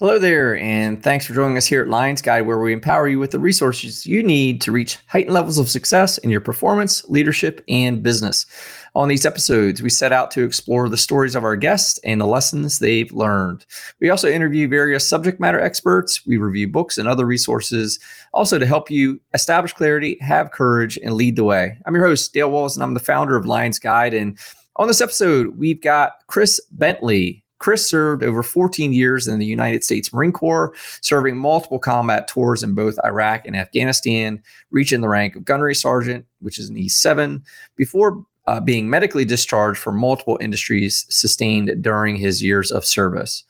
Hello there, and thanks for joining us here at Lions Guide, where we empower you with the resources you need to reach heightened levels of success in your performance, leadership, and business. On these episodes, we set out to explore the stories of our guests and the lessons they've learned. We also interview various subject matter experts. We review books and other resources, also to help you establish clarity, have courage, and lead the way. I'm your host, Dale Walls, and I'm the founder of Lions Guide. And on this episode, we've got Chris Bentley. Chris served over 14 years in the United States Marine Corps, serving multiple combat tours in both Iraq and Afghanistan, reaching the rank of gunnery sergeant, which is an E7, before uh, being medically discharged for multiple industries sustained during his years of service.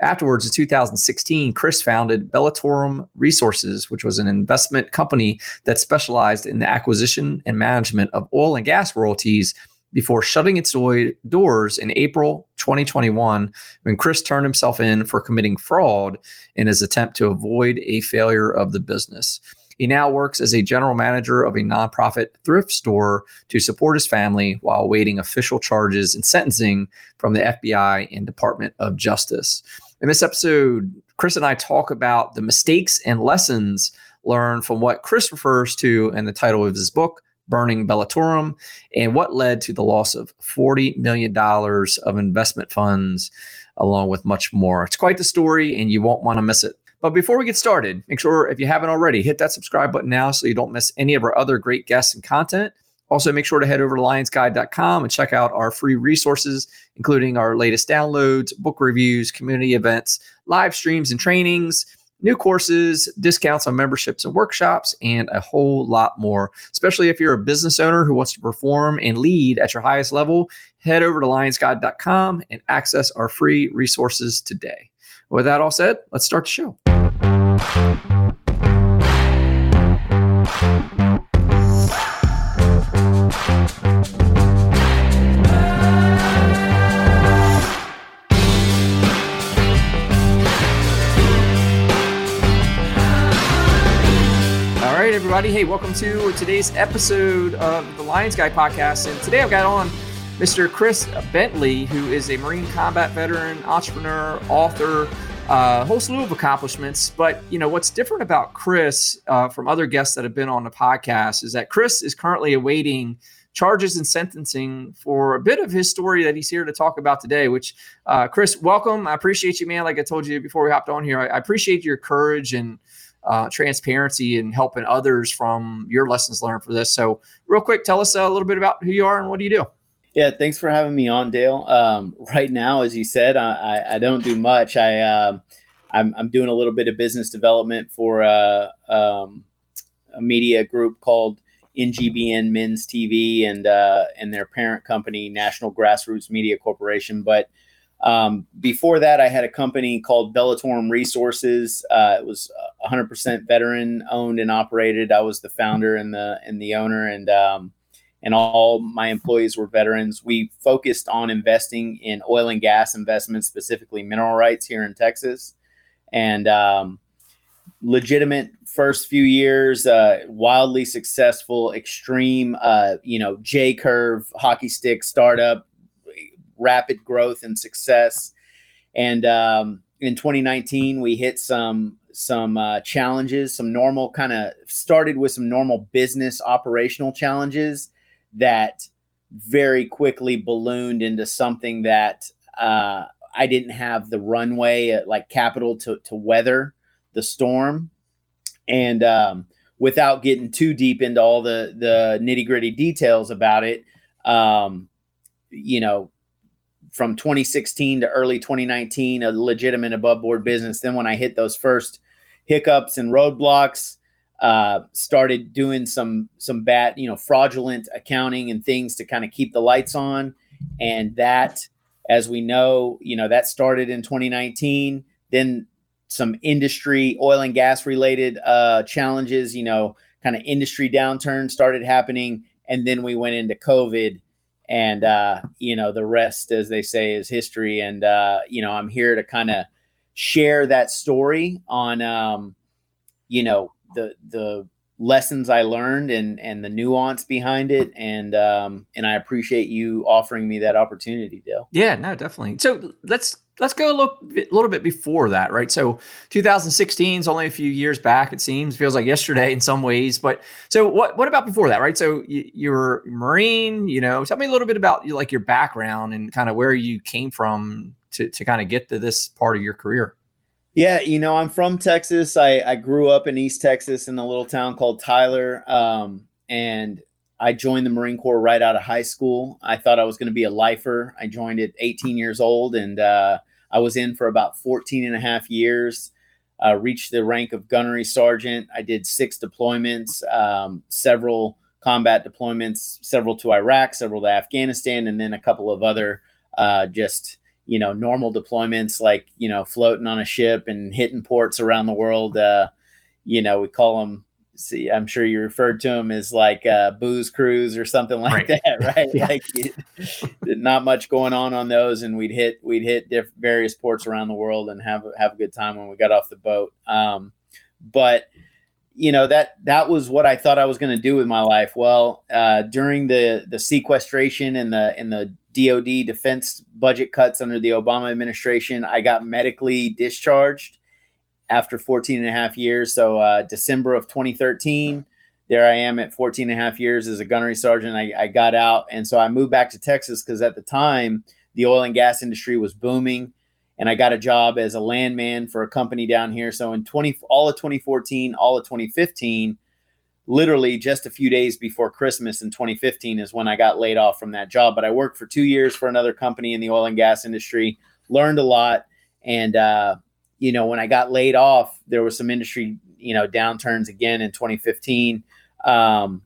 Afterwards, in 2016, Chris founded Bellatorum Resources, which was an investment company that specialized in the acquisition and management of oil and gas royalties before shutting its doors in April 2021 when Chris turned himself in for committing fraud in his attempt to avoid a failure of the business. He now works as a general manager of a nonprofit thrift store to support his family while awaiting official charges and sentencing from the FBI and Department of Justice. In this episode, Chris and I talk about the mistakes and lessons learned from what Chris refers to in the title of his book, burning Bellatorum, and what led to the loss of $40 million of investment funds, along with much more. It's quite the story, and you won't want to miss it. But before we get started, make sure if you haven't already, hit that subscribe button now so you don't miss any of our other great guests and content. Also, make sure to head over to lionsguide.com and check out our free resources, including our latest downloads, book reviews, community events, live streams and trainings new courses, discounts on memberships and workshops, and a whole lot more. Especially if you're a business owner who wants to perform and lead at your highest level, head over to lionsguide.com and access our free resources today. With that all said, let's start the show. Everybody. Hey, welcome to today's episode of the Lions Guide podcast. And today I've got on Mr. Chris Bentley, who is a Marine combat veteran, entrepreneur, author, a uh, whole slew of accomplishments. But you know what's different about Chris uh, from other guests that have been on the podcast is that Chris is currently awaiting charges and sentencing for a bit of his story that he's here to talk about today. Which, uh, Chris, welcome. I appreciate you, man. Like I told you before we hopped on here, I, I appreciate your courage and uh, transparency and helping others from your lessons learned for this. So, real quick, tell us a little bit about who you are and what do you do? Yeah, thanks for having me on, Dale. Um, right now, as you said, I, I, don't do much. I uh, I'm, I'm, doing a little bit of business development for uh, um, a media group called NGBN Men's TV and uh, and their parent company, National Grassroots Media Corporation. But um, before that, I had a company called Bellatorum Resources. Uh, it was 100% veteran owned and operated. I was the founder and the and the owner, and um, and all my employees were veterans. We focused on investing in oil and gas investments, specifically mineral rights here in Texas, and um, legitimate first few years, uh, wildly successful, extreme, uh, you know, J curve hockey stick startup rapid growth and success. And um, in 2019, we hit some some uh, challenges, some normal kind of started with some normal business operational challenges that very quickly ballooned into something that uh, I didn't have the runway uh, like capital to to weather the storm, and um, without getting too deep into all the the nitty gritty details about it, um, you know, from 2016 to early 2019 a legitimate above board business. Then when i hit those first hiccups and roadblocks uh, started doing some some bad you know fraudulent accounting and things to kind of keep the lights on. And that as we know you know that started in 2019 then some industry oil and gas related uh, challenges you know kind of industry downturn started happening. And then we went into covid and uh, you know the rest, as they say, is history. And uh, you know, I'm here to kind of share that story on, um, you know, the the lessons I learned and and the nuance behind it, and um, and I appreciate you offering me that opportunity, Dale. Yeah, no, definitely. So let's let's go a little, bit, little bit before that, right? So 2016 is only a few years back. It seems feels like yesterday in some ways. But so what what about before that, right? So you, you're Marine. You know, tell me a little bit about like your background and kind of where you came from to to kind of get to this part of your career. Yeah, you know, I'm from Texas. I, I grew up in East Texas in a little town called Tyler. Um, and I joined the Marine Corps right out of high school. I thought I was going to be a lifer. I joined at 18 years old and uh, I was in for about 14 and a half years. Uh, reached the rank of gunnery sergeant. I did six deployments, um, several combat deployments, several to Iraq, several to Afghanistan, and then a couple of other uh, just you know normal deployments like you know floating on a ship and hitting ports around the world. Uh, you know we call them see, I'm sure you referred to them as like uh, booze cruise or something like right. that, right? yeah. Like not much going on on those, and we'd hit we'd hit diff- various ports around the world and have have a good time when we got off the boat. Um, but you know that that was what I thought I was going to do with my life. Well, uh, during the the sequestration and the and the DoD defense budget cuts under the Obama administration, I got medically discharged after 14 and a half years. So uh, December of 2013, there I am at 14 and a half years as a gunnery sergeant. I, I got out. And so I moved back to Texas because at the time, the oil and gas industry was booming. And I got a job as a landman for a company down here. So in 20, all of 2014, all of 2015, literally just a few days before Christmas in 2015 is when I got laid off from that job. But I worked for two years for another company in the oil and gas industry, learned a lot. And uh, you know, when I got laid off, there was some industry, you know, downturns again in 2015. Um,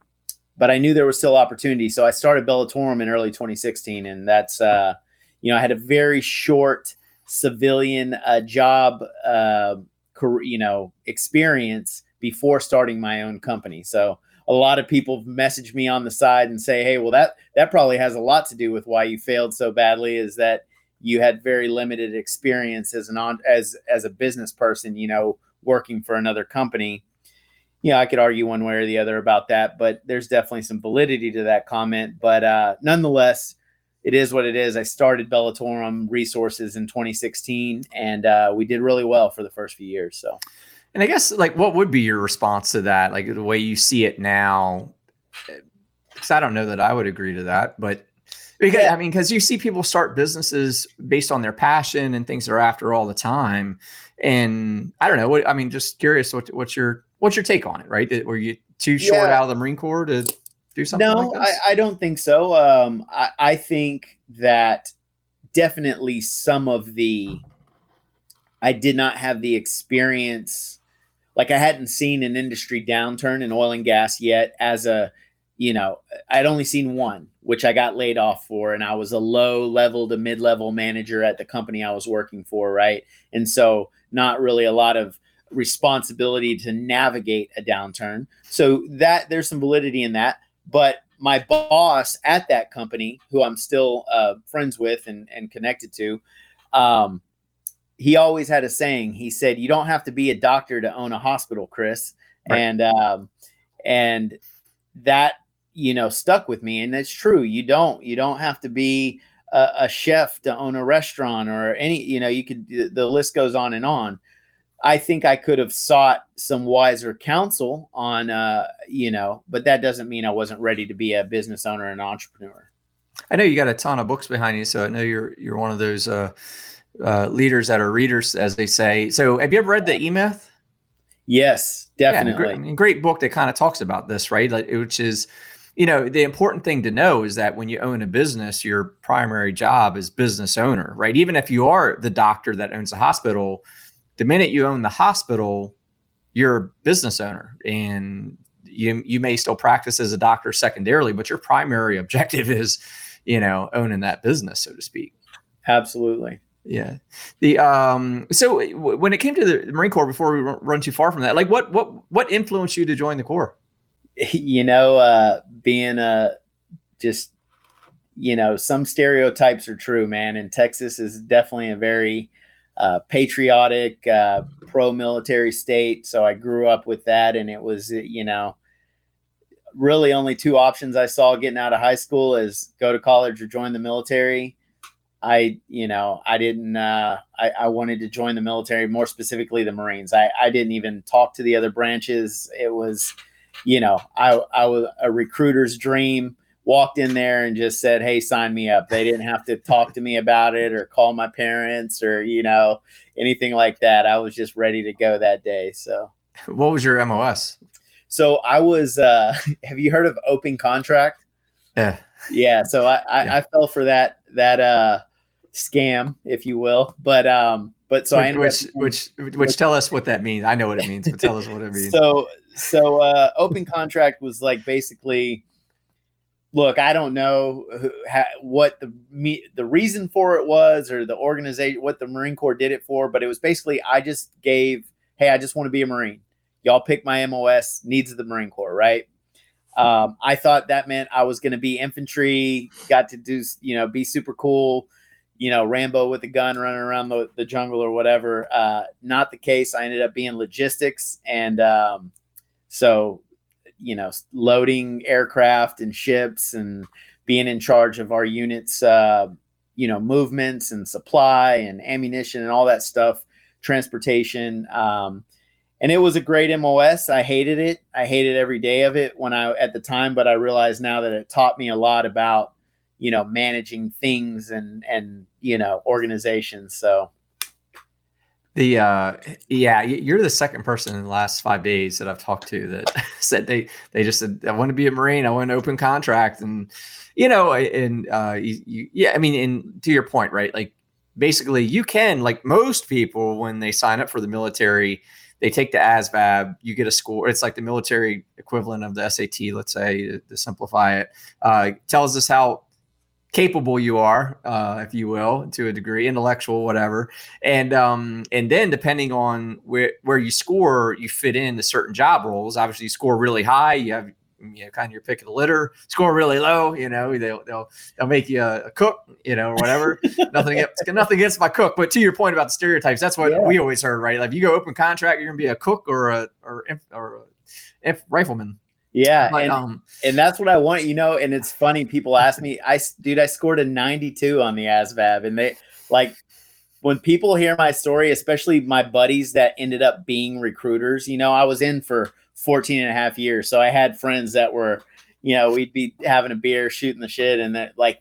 but I knew there was still opportunity. So I started Bellatorum in early 2016. And that's, uh, you know, I had a very short civilian uh, job, uh, career, you know, experience before starting my own company. So a lot of people message me on the side and say, Hey, well, that, that probably has a lot to do with why you failed so badly is that, you had very limited experience as an on as as a business person, you know, working for another company. You know, I could argue one way or the other about that, but there's definitely some validity to that comment. But uh, nonetheless, it is what it is. I started Bellatorum Resources in 2016, and uh, we did really well for the first few years. So, and I guess like, what would be your response to that? Like the way you see it now? Because I don't know that I would agree to that, but because yeah. I mean, because you see people start businesses based on their passion and things they're after all the time, and I don't know. What I mean, just curious. What, what's your what's your take on it? Right? Were you too short yeah. out of the Marine Corps to do something? No, like I, I, don't think so. Um, I, I think that definitely some of the I did not have the experience. Like I hadn't seen an industry downturn in oil and gas yet as a you know, I'd only seen one, which I got laid off for, and I was a low level to mid level manager at the company I was working for, right? And so, not really a lot of responsibility to navigate a downturn. So that there's some validity in that. But my boss at that company, who I'm still uh, friends with and, and connected to, um, he always had a saying. He said, "You don't have to be a doctor to own a hospital, Chris." Right. And um, and that you know stuck with me and that's true. You don't you don't have to be a, a, chef to own a restaurant or any you know you could the list goes on and on. I think i could have sought some wiser counsel on uh you know but that doesn't mean i wasn't ready to be a business owner and entrepreneur. I know you got a ton of books behind you so i know you're you're one of those uh, uh leaders that are readers as they say. So have you ever read the e-myth? Yes definitely. yeah, great, great book that kind of talks about this right? Like which is you know, the important thing to know is that when you own a business, your primary job is business owner, right? Even if you are the doctor that owns the hospital, the minute you own the hospital, you're a business owner and you you may still practice as a doctor secondarily, but your primary objective is, you know, owning that business, so to speak. Absolutely. Yeah. The um so when it came to the Marine Corps before we run too far from that, like what what what influenced you to join the Corps? you know, uh, being a just, you know, some stereotypes are true, man. And Texas is definitely a very uh, patriotic, uh, pro military state. So I grew up with that. And it was, you know, really only two options I saw getting out of high school is go to college or join the military. I, you know, I didn't, uh, I, I wanted to join the military, more specifically the Marines. I, I didn't even talk to the other branches. It was, you know, I, I was a recruiter's dream walked in there and just said, Hey, sign me up. They didn't have to talk to me about it or call my parents or, you know, anything like that. I was just ready to go that day. So, what was your MOS? So, I was, uh, have you heard of open contract? Yeah. Yeah. So, I, I, yeah. I fell for that, that, uh, scam, if you will. But, um, but so which, I ended which, up, which, which, which, tell us what that means. I know what it means, but tell us what it means. So, so, uh, open contract was like basically, look, I don't know who, ha, what the me, the reason for it was or the organization what the Marine Corps did it for, but it was basically I just gave, hey, I just want to be a Marine. Y'all pick my MOS needs of the Marine Corps, right? Um, I thought that meant I was going to be infantry, got to do, you know, be super cool, you know, Rambo with a gun running around the, the jungle or whatever. Uh, not the case. I ended up being logistics. And um, so you know loading aircraft and ships and being in charge of our units uh, you know movements and supply and ammunition and all that stuff transportation um, and it was a great mos i hated it. I hated every day of it when i at the time but i realize now that it taught me a lot about you know managing things and and you know organizations. So the uh, yeah, you're the second person in the last five days that I've talked to that said they they just said I want to be a marine, I want an open contract, and you know, and uh, you, you, yeah, I mean, and to your point, right? Like basically, you can like most people when they sign up for the military, they take the ASVAB, you get a score. It's like the military equivalent of the SAT, let's say, to, to simplify it. Uh, tells us how capable you are, uh, if you will, to a degree, intellectual, whatever. And um, and then depending on where where you score, you fit into certain job roles. Obviously, you score really high, you have you know, kind of your pick of the litter. Score really low, you know, they'll they'll they'll make you a, a cook, you know, or whatever. nothing against, nothing against my cook, but to your point about the stereotypes, that's what yeah. we always heard, right? Like, if you go open contract, you're gonna be a cook or a or or a, a rifleman. Yeah, but, and, um, and that's what I want, you know. And it's funny, people ask me, I dude, I scored a 92 on the ASVAB, and they like when people hear my story, especially my buddies that ended up being recruiters. You know, I was in for 14 and a half years, so I had friends that were, you know, we'd be having a beer, shooting the shit, and that like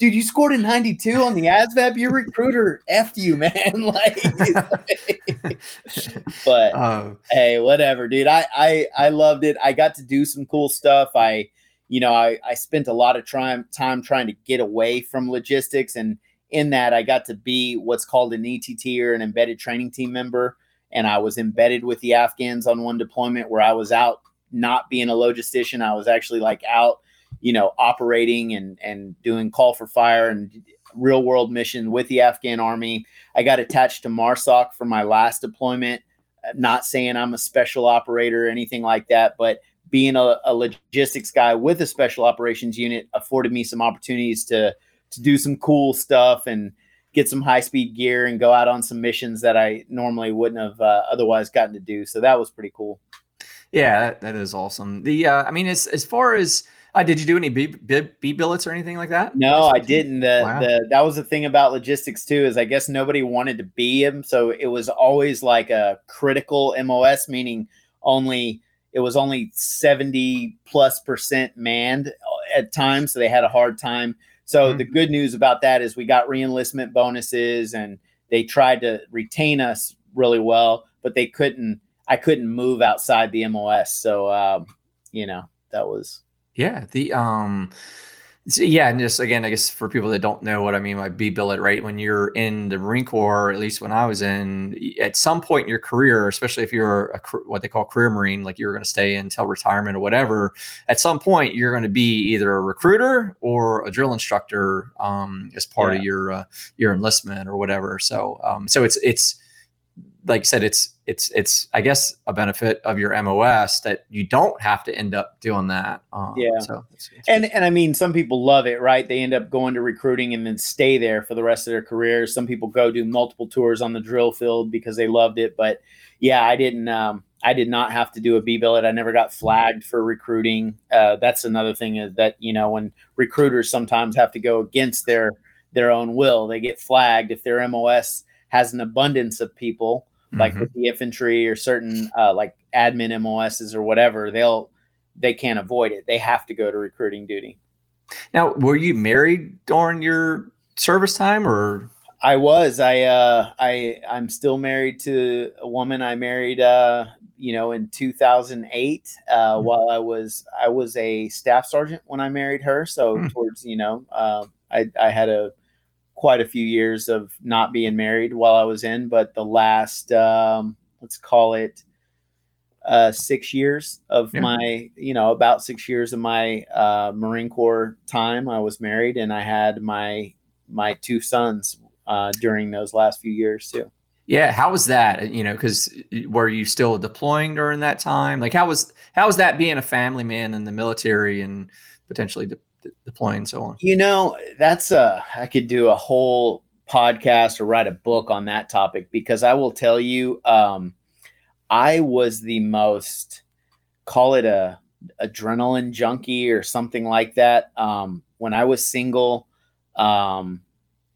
dude, you scored a 92 on the ASVAB. Your recruiter effed you, man. like, but um, hey, whatever, dude. I, I I loved it. I got to do some cool stuff. I, you know, I, I spent a lot of time time trying to get away from logistics, and in that, I got to be what's called an ETT or an embedded training team member. And I was embedded with the Afghans on one deployment where I was out not being a logistician. I was actually like out you know, operating and and doing call for fire and real world mission with the Afghan army. I got attached to MARSOC for my last deployment. Not saying I'm a special operator or anything like that, but being a, a logistics guy with a special operations unit afforded me some opportunities to to do some cool stuff and get some high speed gear and go out on some missions that I normally wouldn't have uh, otherwise gotten to do. So that was pretty cool. Yeah, that, that is awesome. The uh, I mean, as as far as uh, did you do any B, B, B billets or anything like that? No, I didn't. The, wow. the that was the thing about logistics too. Is I guess nobody wanted to be him, so it was always like a critical MOS, meaning only it was only seventy plus percent manned at times, so they had a hard time. So mm-hmm. the good news about that is we got reenlistment bonuses, and they tried to retain us really well, but they couldn't. I couldn't move outside the MOS, so um, you know that was yeah, the um yeah, and just again, I guess for people that don't know what I mean by B billet, right? When you're in the Marine Corps, at least when I was in, at some point in your career, especially if you're a what they call career Marine, like you're going to stay until retirement or whatever, at some point you're going to be either a recruiter or a drill instructor um, as part yeah. of your uh, your enlistment or whatever. So um, so it's it's like I said, it's it's it's I guess a benefit of your MOS that you don't have to end up doing that. Um, yeah. So it's, it's and and I mean, some people love it, right? They end up going to recruiting and then stay there for the rest of their careers. Some people go do multiple tours on the drill field because they loved it. But yeah, I didn't. Um, I did not have to do a B billet. I never got flagged for recruiting. Uh, that's another thing is that you know when recruiters sometimes have to go against their their own will, they get flagged if their MOS has an abundance of people like mm-hmm. with the infantry or certain uh, like admin MOSs or whatever, they'll they can't avoid it. They have to go to recruiting duty. Now, were you married during your service time or I was. I uh I I'm still married to a woman I married uh you know in 2008 uh mm-hmm. while I was I was a staff sergeant when I married her so mm-hmm. towards you know uh, I I had a quite a few years of not being married while I was in, but the last um, let's call it uh, six years of yeah. my, you know, about six years of my uh, Marine Corps time, I was married and I had my my two sons uh, during those last few years too. Yeah, how was that? You know, because were you still deploying during that time? Like, how was how was that being a family man in the military and potentially de- deploying and so on? You know, that's a I could do a whole podcast or write a book on that topic because I will tell you, um, I was the most call it a adrenaline junkie or something like that. Um, when I was single, um,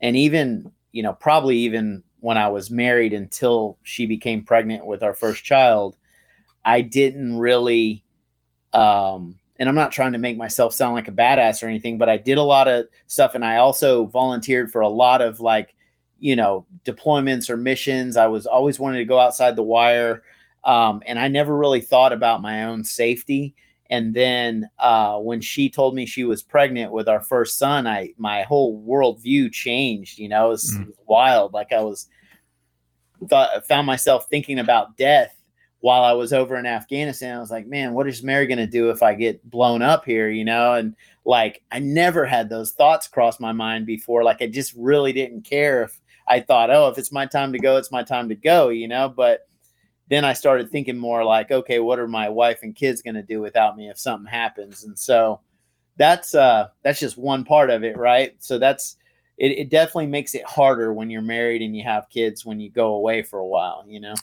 and even you know probably even when I was married until she became pregnant with our first child, I didn't really um, and I'm not trying to make myself sound like a badass or anything, but I did a lot of stuff and I also volunteered for a lot of like, you know, deployments or missions. I was always wanting to go outside the wire. Um, and I never really thought about my own safety. And then uh, when she told me she was pregnant with our first son, I my whole worldview changed. You know, it was, mm. it was wild. Like I was thought found myself thinking about death while I was over in Afghanistan, I was like, man, what is Mary going to do if I get blown up here? You know, and like I never had those thoughts cross my mind before. Like I just really didn't care if I thought, oh, if it's my time to go, it's my time to go, you know. But then I started thinking more like, okay, what are my wife and kids going to do without me if something happens? And so that's uh that's just one part of it, right? So that's it, it definitely makes it harder when you're married and you have kids when you go away for a while, you know.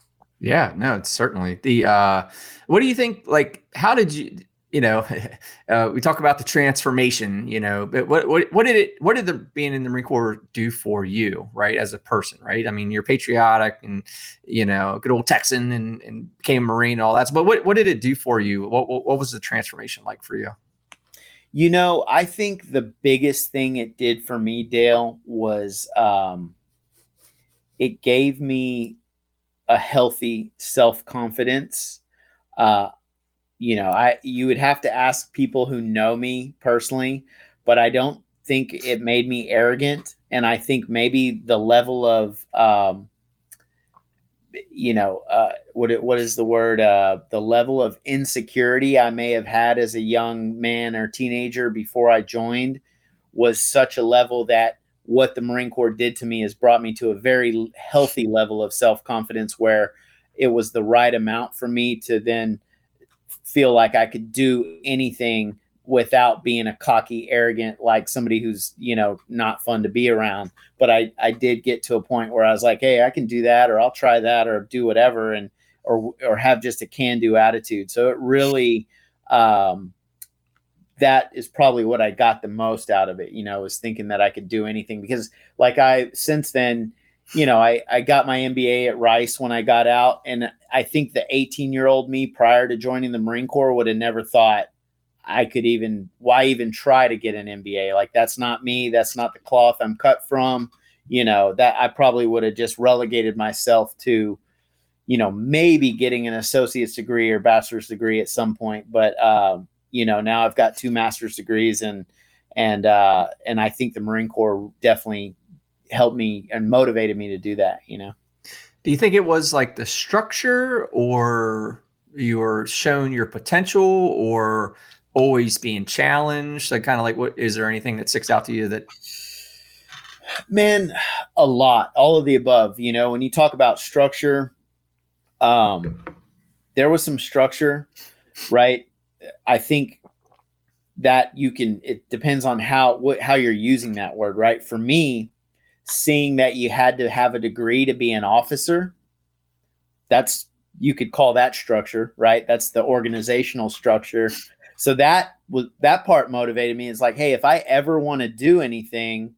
Yeah, no, it's certainly the. uh What do you think? Like, how did you? You know, uh, we talk about the transformation. You know, but what what what did it? What did the being in the Marine Corps do for you, right, as a person, right? I mean, you're patriotic and you know, good old Texan and, and became Marine, and all that. But what what did it do for you? What, what what was the transformation like for you? You know, I think the biggest thing it did for me, Dale, was um, it gave me a healthy self confidence. Uh, you know, I you would have to ask people who know me personally, but I don't think it made me arrogant. And I think maybe the level of, um, you know, uh, what what is the word? Uh, the level of insecurity I may have had as a young man or teenager before I joined was such a level that what the Marine Corps did to me has brought me to a very healthy level of self confidence where it was the right amount for me to then feel like I could do anything without being a cocky, arrogant, like somebody who's, you know, not fun to be around. But I, I did get to a point where I was like, hey, I can do that, or I'll try that, or do whatever, and or or have just a can do attitude. So it really um, that is probably what I got the most out of it, you know, was thinking that I could do anything because like I since then, you know, I, I got my MBA at Rice when I got out. And I think the 18 year old me prior to joining the Marine Corps would have never thought I could even why even try to get an MBA. Like that's not me. That's not the cloth I'm cut from. You know, that I probably would have just relegated myself to, you know, maybe getting an associate's degree or bachelor's degree at some point. But um, you know now I've got two master's degrees and and uh, and I think the Marine Corps definitely helped me and motivated me to do that. You know. Do you think it was like the structure, or you were shown your potential, or always being challenged? Like, kind of like, what is there anything that sticks out to you that? Man, a lot, all of the above. You know, when you talk about structure, um, there was some structure, right? I think that you can. It depends on how what how you're using that word, right? For me, seeing that you had to have a degree to be an officer, that's you could call that structure, right? That's the organizational structure. So that was that part motivated me. It's like, hey, if I ever want to do anything,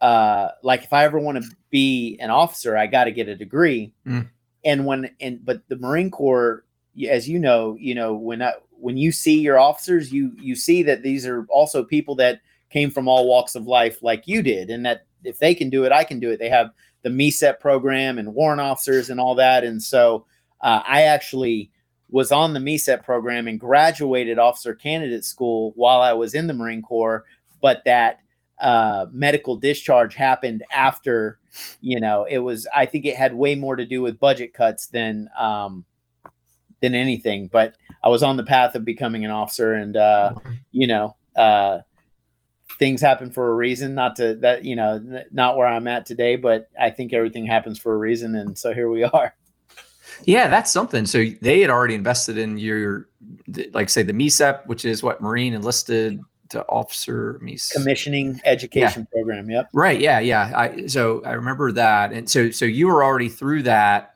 uh, like if I ever want to be an officer, I got to get a degree. Mm. And when and but the Marine Corps, as you know, you know when I, when you see your officers, you you see that these are also people that came from all walks of life, like you did, and that if they can do it, I can do it. They have the MECEP program and warrant officers and all that, and so uh, I actually was on the MECEP program and graduated officer candidate school while I was in the Marine Corps, but that uh, medical discharge happened after, you know, it was, I think it had way more to do with budget cuts than, um, than anything, but I was on the path of becoming an officer and, uh, you know, uh, things happen for a reason, not to that, you know, not where I'm at today, but I think everything happens for a reason. And so here we are. Yeah, that's something. So they had already invested in your, like say the MECEP, which is what Marine enlisted to officer MECEP. commissioning education yeah. program. Yep. Right. Yeah. Yeah. I so I remember that, and so so you were already through that,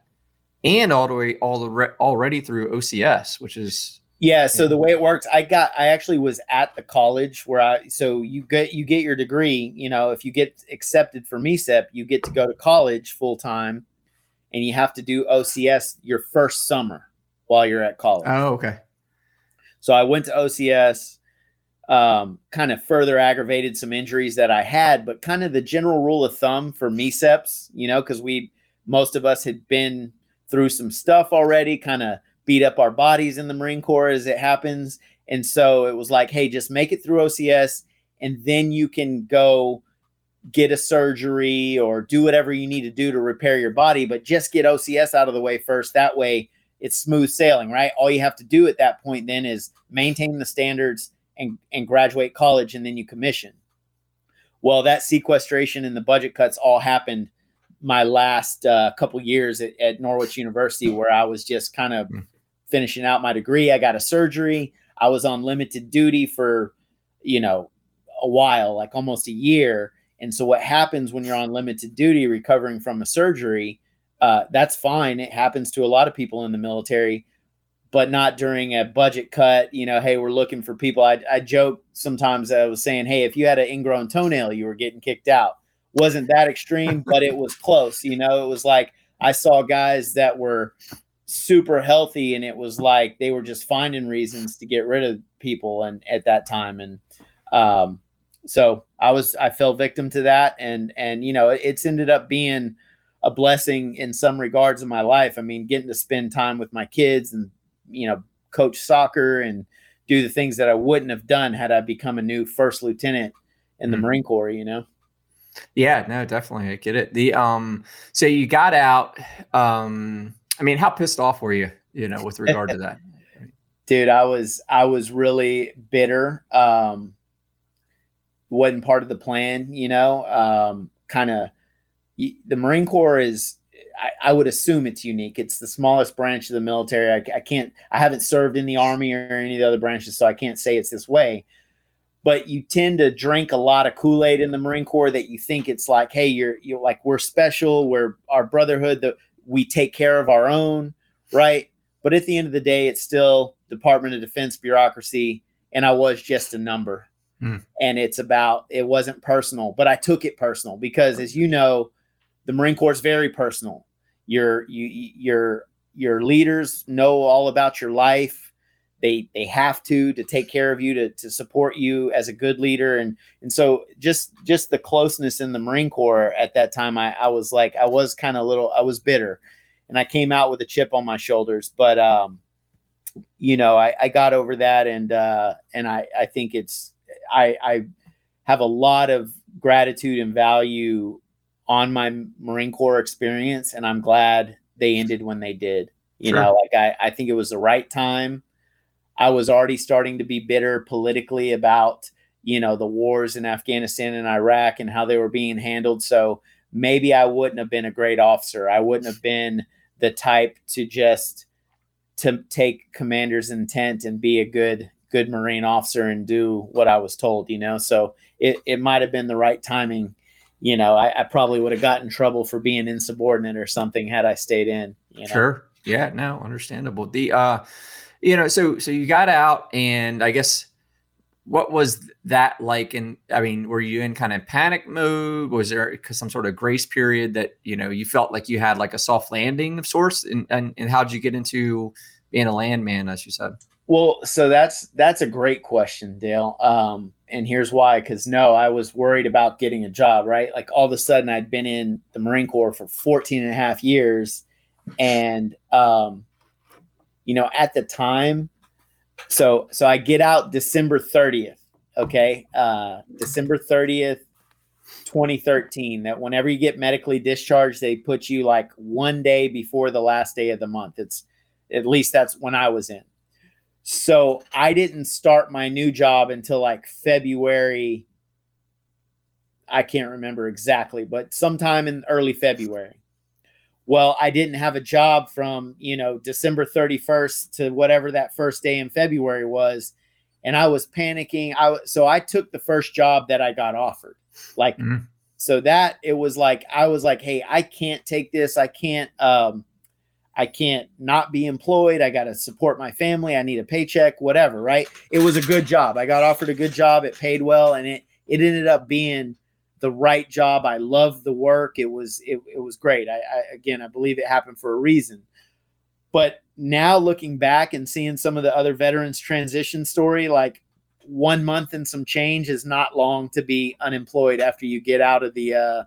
and all the way all the re, already through OCS, which is yeah. So the way it works, I got I actually was at the college where I so you get you get your degree. You know, if you get accepted for MECEP, you get to go to college full time and you have to do OCS your first summer while you're at college. Oh, okay. So I went to OCS, um, kind of further aggravated some injuries that I had, but kind of the general rule of thumb for MECEPs, you know, because we most of us had been through some stuff already, kind of beat up our bodies in the Marine Corps as it happens. And so it was like, hey, just make it through OCS and then you can go get a surgery or do whatever you need to do to repair your body, but just get OCS out of the way first. That way it's smooth sailing, right? All you have to do at that point then is maintain the standards and, and graduate college and then you commission. Well, that sequestration and the budget cuts all happened my last uh, couple years at, at, Norwich University, where I was just kind of hmm. finishing out my degree. I got a surgery. I was on limited duty for, you know, a while, like almost a year and so, what happens when you're on limited duty recovering from a surgery? Uh, that's fine. It happens to a lot of people in the military, but not during a budget cut. You know, hey, we're looking for people. I, I joke sometimes. I was saying, hey, if you had an ingrown toenail, you were getting kicked out. Wasn't that extreme, but it was close. You know, it was like I saw guys that were super healthy, and it was like they were just finding reasons to get rid of people. And at that time, and um, so I was I fell victim to that, and and you know it's ended up being a blessing in some regards in my life. I mean, getting to spend time with my kids and you know coach soccer and do the things that I wouldn't have done had I become a new first lieutenant in the mm-hmm. Marine Corps. You know. Yeah, no, definitely, I get it. The um, so you got out. Um, I mean, how pissed off were you? You know, with regard to that, dude, I was I was really bitter. Um, wasn't part of the plan, you know. Um, kind of the Marine Corps is I, I, would assume it's unique. It's the smallest branch of the military. I, I, can't, I haven't served in the Army or any of the other branches, so I can't say it's this way. But you tend to drink a lot of Kool Aid in the Marine Corps that you think it's like, hey, you're, you're like, we're special, we're our brotherhood, that we take care of our own, right? But at the end of the day, it's still Department of Defense bureaucracy, and I was just a number. Mm. And it's about, it wasn't personal, but I took it personal because as you know, the Marine Corps is very personal. Your, you, your, your leaders know all about your life. They, they have to, to take care of you, to, to support you as a good leader. And, and so just, just the closeness in the Marine Corps at that time, I, I was like, I was kind of little, I was bitter and I came out with a chip on my shoulders, but, um, you know, I, I got over that and, uh, and I, I think it's, I, I have a lot of gratitude and value on my Marine Corps experience, and I'm glad they ended when they did. You sure. know, like I, I think it was the right time. I was already starting to be bitter politically about, you know, the wars in Afghanistan and Iraq and how they were being handled. So maybe I wouldn't have been a great officer. I wouldn't have been the type to just to take commander's intent and be a good good marine officer and do what i was told you know so it, it might have been the right timing you know I, I probably would have gotten trouble for being insubordinate or something had i stayed in you know? sure yeah no understandable the uh you know so so you got out and i guess what was that like? And i mean were you in kind of panic mode? Was there some sort of grace period that you know you felt like you had like a soft landing of sorts? And and, and how did you get into being a landman as you said? Well so that's that's a great question dale. Um and here's why because no i was worried about getting a job right? Like all of a sudden i'd been in the marine corps for 14 and a half years and um you know at the time so so I get out December 30th. Okay. Uh December 30th, 2013. That whenever you get medically discharged, they put you like one day before the last day of the month. It's at least that's when I was in. So I didn't start my new job until like February. I can't remember exactly, but sometime in early February well i didn't have a job from you know december 31st to whatever that first day in february was. And i was panicking. I so i took the first job that i got offered. Like mm-hmm. so that it was like i was like hey i can't take this. I can't um i can't not be employed. I got to support my family. I need a paycheck whatever right? It was a good job. I got offered a good job. It paid well. And it it ended up being the right job. I loved the work. It was it, it was great. I, I again I believe it happened for a reason. But now looking back and seeing some of the other veterans transition story, like one month and some change is not long to be unemployed after you get out of the uh,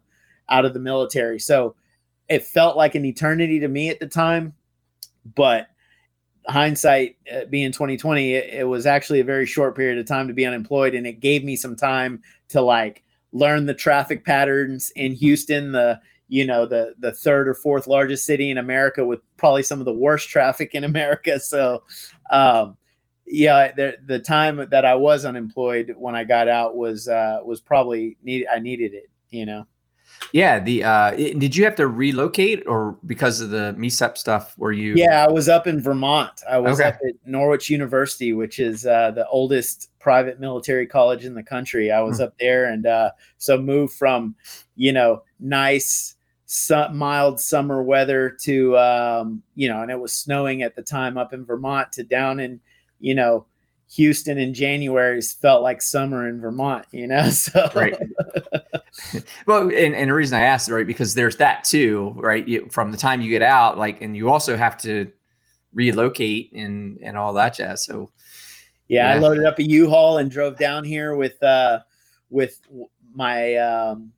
out of the military. So it felt like an eternity to me at the time, but hindsight uh, being 2020 it, it, was actually a very short period of time to be unemployed and it gave me some time to like learn the traffic patterns in Houston, the you know the the third or fourth largest city in America with probably some of the worst traffic in America. So, um, yeah, the the time that I was unemployed when I got out was uh, was probably need I needed it. You know. Yeah. The uh, did you have to relocate or because of the MECEP stuff? Were you? Yeah, I was up in Vermont. I was okay. up at Norwich University, which is uh, the oldest private military college in the country. I was hmm. up there, and uh, so moved from you know nice. mild summer weather to um, you know, and it was snowing at the time up in Vermont to down in you know Houston in January felt like summer in Vermont, you know. So right. well, and, and the reason I asked, right, because there's that too, right? You, from the time you get out, like, and you also have to relocate and and all that jazz. So yeah, yeah. I loaded up a U-Haul and drove down here with uh with my um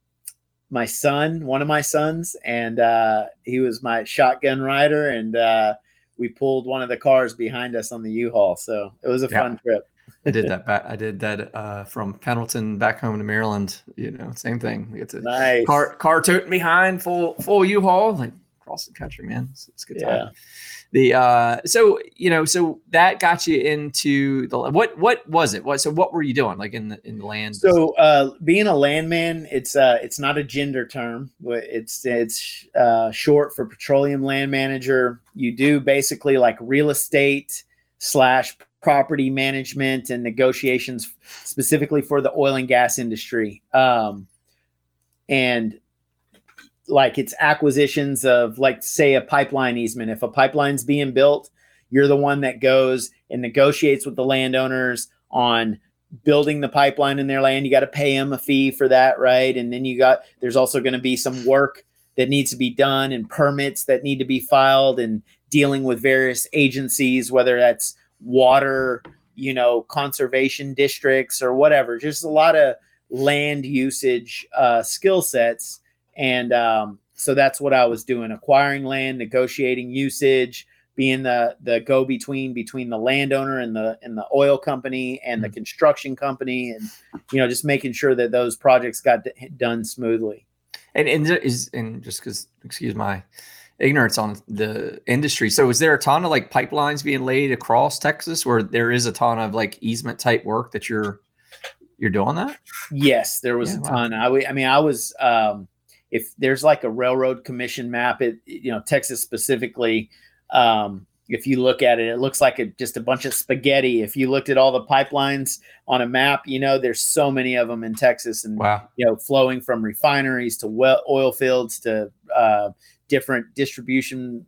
my son, one of my sons, and uh he was my shotgun rider and uh we pulled one of the cars behind us on the U-Haul. So it was a yeah. fun trip. I did that back. I did that uh, from Pendleton back home to Maryland. You know, same thing. We get to nice. car car toting behind full full U-Haul like across the country, man. It's, it's good time. Yeah. The uh, so you know, so that got you into the what what was it? What so what were you doing like in the in the land? So uh, being a landman, it's uh, it's not a gender term. It's it's uh, short for petroleum land manager. You do basically like real estate slash property management and negotiations specifically for the oil and gas industry. Um, and like it's acquisitions of like say a pipeline easement. If a pipeline's being built you're the one that goes and negotiates with the landowners on building the pipeline in their land. You got to pay them a fee for that right? And then you got there's also going to be some work that needs to be done and permits that need to be filed and dealing with various agencies whether that's water you know conservation districts or whatever just a lot of land usage uh, skill sets and um, so that's what I was doing: acquiring land, negotiating usage, being the the go between between the landowner and the and the oil company and the mm-hmm. construction company, and you know just making sure that those projects got d- done smoothly. And and is and just because excuse my ignorance on the industry. So is there a ton of like pipelines being laid across Texas where there is a ton of like easement type work that you're you're doing that? Yes, there was yeah, a ton. Wow. I, I mean, I was um, if there's like a railroad commission map, it you know Texas specifically. Um, if you look at it, it looks like a, just a bunch of spaghetti. If you looked at all the pipelines on a map, you know there's so many of them in Texas, and wow. you know flowing from refineries to well, oil fields to uh, different distribution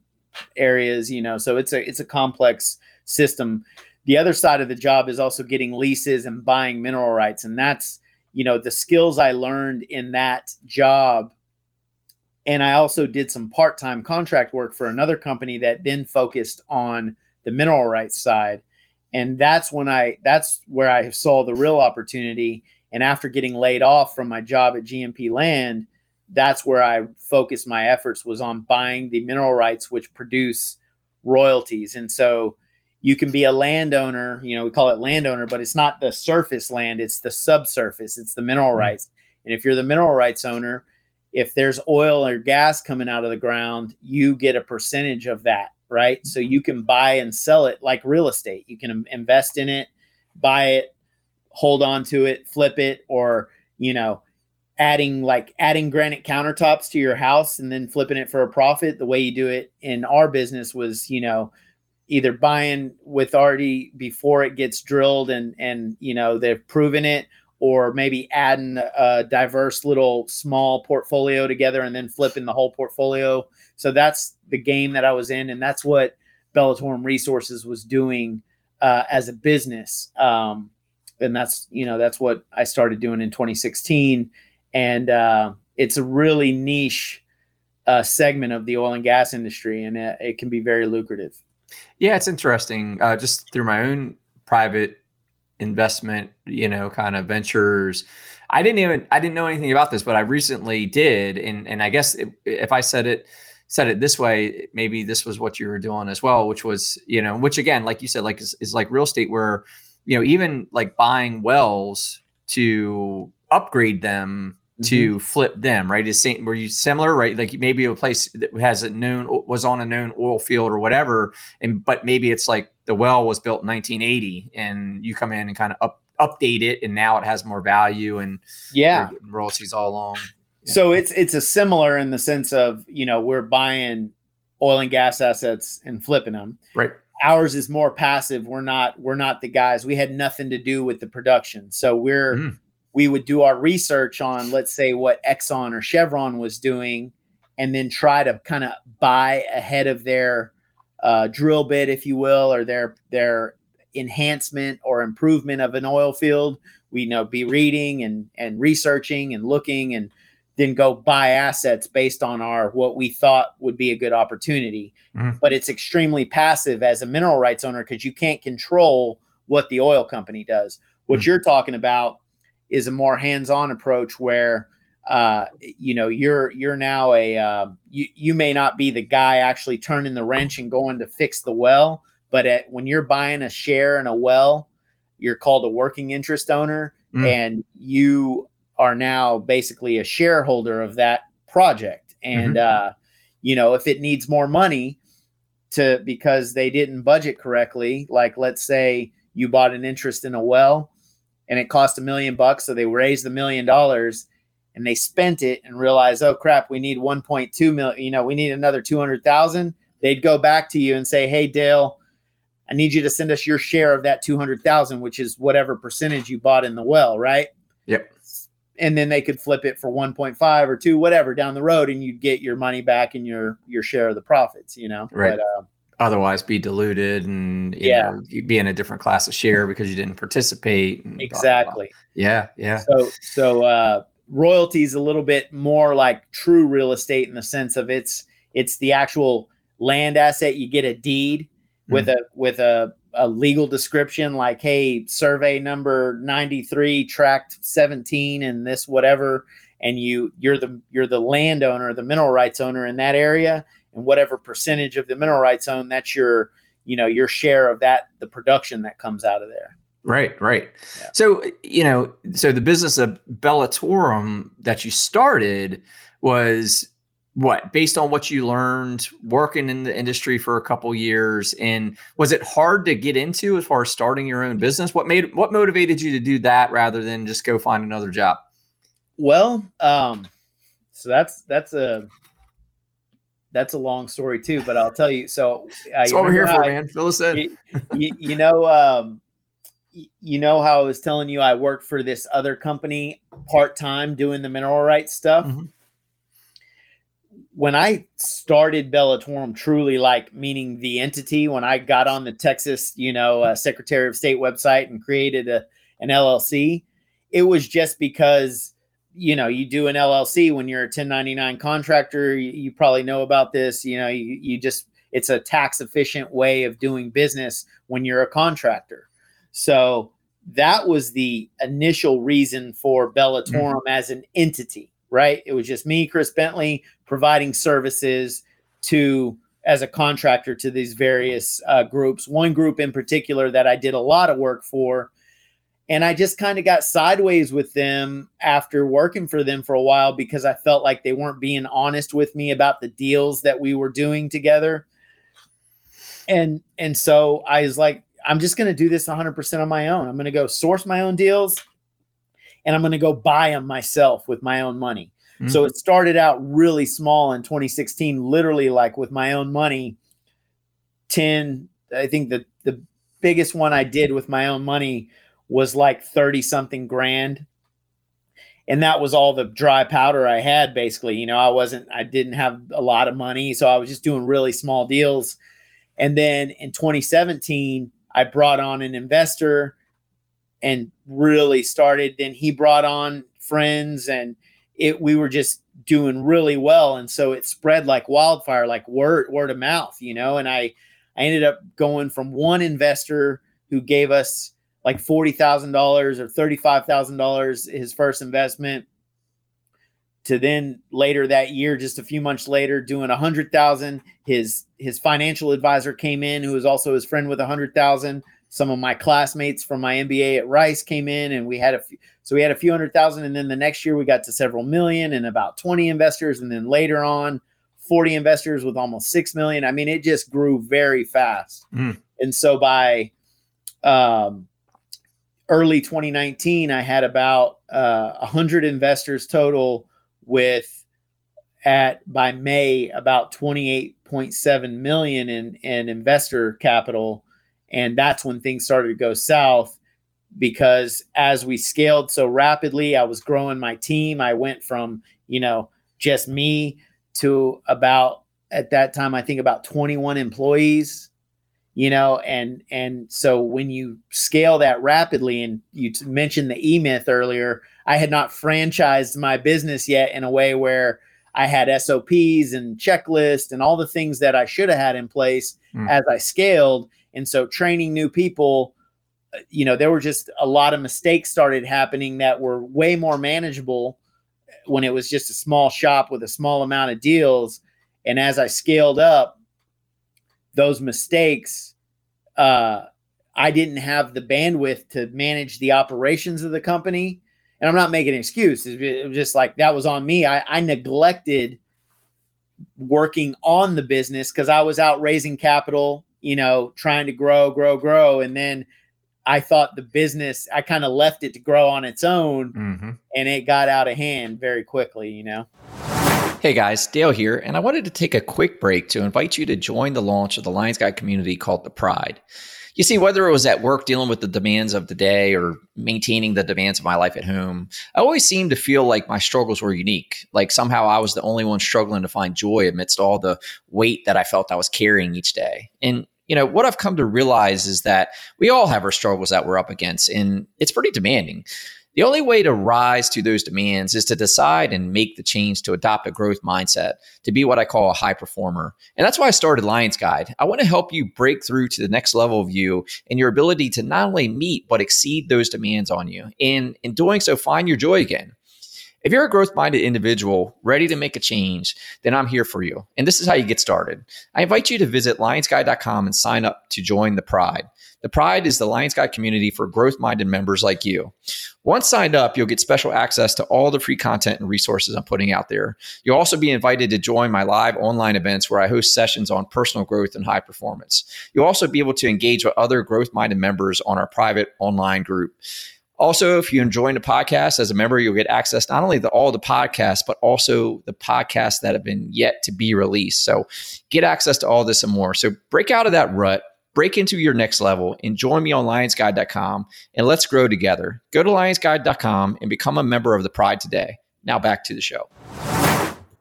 areas. You know, so it's a it's a complex system. The other side of the job is also getting leases and buying mineral rights, and that's you know the skills I learned in that job and I also did some part time contract work for another company that then focused on the mineral rights side. And that's when I, that's where I saw the real opportunity. And after getting laid off from my job at GMP Land, that's where I focused my efforts was on buying the mineral rights, which produce royalties. And so you can be a landowner, you know, we call it landowner, but it's not the surface land, it's the subsurface, it's the mineral mm-hmm. rights. And if you're the mineral rights owner, if there's oil or gas coming out of the ground, you get a percentage of that, right? So you can buy and sell it like real estate. You can invest in it, buy it, hold on to it, flip it, or, you know, adding like adding granite countertops to your house and then flipping it for a profit. The way you do it in our business was, you know, either buying with already before it gets drilled and and you know they've proven it or maybe adding a diverse little small portfolio together and then flipping the whole portfolio. So that's the game that I was in, and that's what Bellatorum Resources was doing uh, as a business. Um, and that's you know that's what I started doing in 2016, and uh, it's a really niche uh, segment of the oil and gas industry, and it, it can be very lucrative. Yeah, it's interesting. Uh, just through my own private investment, you know, kind of ventures. I didn't even I didn't know anything about this, but I recently did, and and I guess if, if I said it said it this way, maybe this was what you were doing as well, which was you know, which again, like you said, like is, is like real estate where you know even like buying wells to upgrade them to mm-hmm. flip them, right? Is same, were you similar, right? Like maybe a place that has a known was on a known oil field or whatever, and but maybe it's like the well was built in 1980, and you come in and kind of up update it, and now it has more value and yeah, royalties all along. Yeah. So it's it's a similar in the sense of you know we're buying oil and gas assets and flipping them, right? Ours is more passive. We're not we're not the guys. We had nothing to do with the production, so we're. Mm we would do our research on, let's say, what Exxon or Chevron was doing, and then try to kind of buy ahead of their uh, drill bit, if you will, or their their enhancement or improvement of an oil field. We you know be reading and and researching and looking and then go buy assets based on our what we thought would be a good opportunity. Mm-hmm. But it's extremely passive as a mineral rights owner because you can't control what the oil company does. What mm-hmm. you're talking about is a more hands-on approach where uh, you know you're you're now a uh, you you may not be the guy actually turning the wrench and going to fix the well, but at, when you're buying a share in a well, you're called a working interest owner, mm. and you are now basically a shareholder of that project. And mm-hmm. uh, you know if it needs more money to because they didn't budget correctly, like let's say you bought an interest in a well and it cost a million bucks. So they raised the million dollars and they spent it and realized, oh crap, we need 1.2 million, you know, we need another 200,000. They'd go back to you and say, hey, Dale, I need you to send us your share of that 200,000, which is whatever percentage you bought in the well, right? Yep. And then they could flip it for 1.5 or 2 whatever down the road and you'd get your money back and your your share of the profits, you know. Right. But, uh, otherwise be diluted and yeah. know, be in a different class of share because you didn't participate exactly blah, blah. yeah yeah. So so uh royalties a little bit more like true real estate in the sense of it's it's the actual land asset. You get a deed mm-hmm. with a with a, a legal description like hey survey number 93 tract 17 and this whatever and you you're the you're the landowner the mineral rights owner in that area and whatever percentage of the mineral rights owned, that's your, you know, your share of that, the production that comes out of there. Right, right. Yeah. So, you know, so the business of Bellatorum that you started was what based on what you learned working in the industry for a couple years and was it hard to get into as far as starting your own business what made what motivated you to do that rather than just go find another job well um so that's that's a that's a long story too. But I'll tell you. So uh, what we're here for, I, man. Fill us in. You, you, you know, um, you know how I was telling you I worked for this other company part time doing the mineral rights stuff. Mm-hmm. When I started Bellatorum, truly like meaning the entity, when I got on the Texas, you know, uh, Secretary of State website and created a, an LLC, it was just because you know you do an llc when you're a 1099 contractor you, you, probably know about this you know you, you just it's a tax efficient way of doing business when you're a contractor. So that was the initial reason for bellatorum mm-hmm. as an entity right? It was just me chris bentley providing services to as a contractor to these various uh, groups. One group in particular that i did a lot of work for and I just kind of got sideways with them after working for them for a while because I felt like they weren't being honest with me about the deals that we were doing together. And and so I was like, I'm just going to do this 100% on my own. I'm going to go source my own deals and I'm going to go buy them myself with my own money. Mm-hmm. So it started out really small in 2016, literally like with my own money. 10, I think the the biggest one I did with my own money was like 30 something grand and that was all the dry powder I had basically. You know, I wasn't, I didn't have a lot of money, so I was just doing really small deals. And then in 2017, I brought on an investor and really started. Then he brought on friends, and it we were just doing really well, and so it spread like wildfire, like word word of mouth, you know. And I I ended up going from one investor who gave us like forty thousand dollars or thirty five thousand dollars his first investment to then later that year, just a few months later, doing a hundred thousand. His his financial advisor came in, who was also his friend with a hundred thousand. Some of my classmates from my MBA at Rice came in, and we had a few, so we had a few hundred thousand, and then the next year we got to several million and about twenty investors, and then later on, forty investors with almost six million. I mean, it just grew very fast, mm. and so by um, early 2019, I had about uh, 100 investors total with at by May about 28.7 million in, in investor capital. And that's when things started to go south because as we scaled so rapidly, I was growing my team. I went from, you know, just me to about at that time, I think about 21 employees you know and and so when you scale that rapidly and you t- mentioned the e-myth earlier i had not franchised my business yet in a way where i had sops and checklists and all the things that i should have had in place mm. as i scaled and so training new people uh, you know there were just a lot of mistakes started happening that were way more manageable when it was just a small shop with a small amount of deals and as i scaled up those mistakes, uh, I didn't have the bandwidth to manage the operations of the company. And I'm not making an excuse. It was just like that was on me. I, I neglected working on the business because I was out raising capital, you know, trying to grow, grow, grow. And then I thought the business, I kind of left it to grow on its own mm-hmm. and it got out of hand very quickly, you know. Hey guys, Dale here, and I wanted to take a quick break to invite you to join the launch of the Lions Guide community called The Pride. You see, whether it was at work dealing with the demands of the day or maintaining the demands of my life at home, I always seemed to feel like my struggles were unique. Like somehow I was the only one struggling to find joy amidst all the weight that I felt I was carrying each day. And you know, what I've come to realize is that we all have our struggles that we're up against, and it's pretty demanding. The only way to rise to those demands is to decide and make the change to adopt a growth mindset, to be what I call a high performer. And that's why I started Lions Guide. I want to help you break through to the next level of you and your ability to not only meet, but exceed those demands on you. And in doing so, find your joy again. If you're a growth minded individual ready to make a change, then I'm here for you. And this is how you get started. I invite you to visit lionsguide.com and sign up to join the Pride. The Pride is the Lions Guide community for growth minded members like you. Once signed up, you'll get special access to all the free content and resources I'm putting out there. You'll also be invited to join my live online events where I host sessions on personal growth and high performance. You'll also be able to engage with other growth minded members on our private online group. Also, if you're enjoying the podcast as a member, you'll get access not only to all the podcasts, but also the podcasts that have been yet to be released. So get access to all this and more. So break out of that rut, break into your next level, and join me on lionsguide.com and let's grow together. Go to lionsguide.com and become a member of the Pride today. Now back to the show.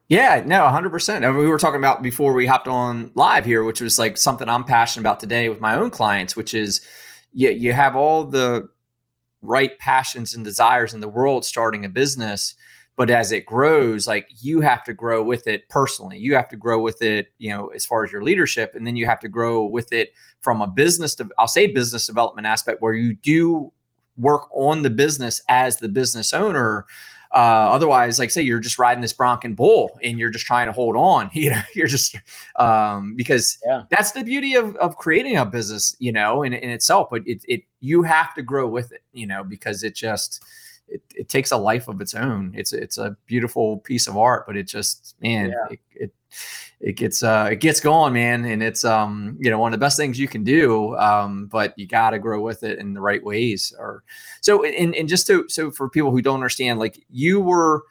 Yeah, no, 100%. And we were talking about before we hopped on live here, which was like something I'm passionate about today with my own clients, which is you, you have all the right passions and desires in the world starting a business but as it grows like you have to grow with it personally you have to grow with it you know as far as your leadership and then you have to grow with it from a business to i'll say business development aspect where you do work on the business as the business owner uh, otherwise, like say you're just riding this bronc and bull and you're just trying to hold on. You know, you're just um, because yeah. that's the beauty of, of creating a business, you know, in, in itself. But it, it you have to grow with it, you know, because it just it, it takes a life of its own. It's it's a beautiful piece of art, but it just man, yeah. it, it it gets uh it gets going man and it's um you know one of the best things you can do um but you got to grow with it in the right ways or so and, and just to so for people who don't understand like you were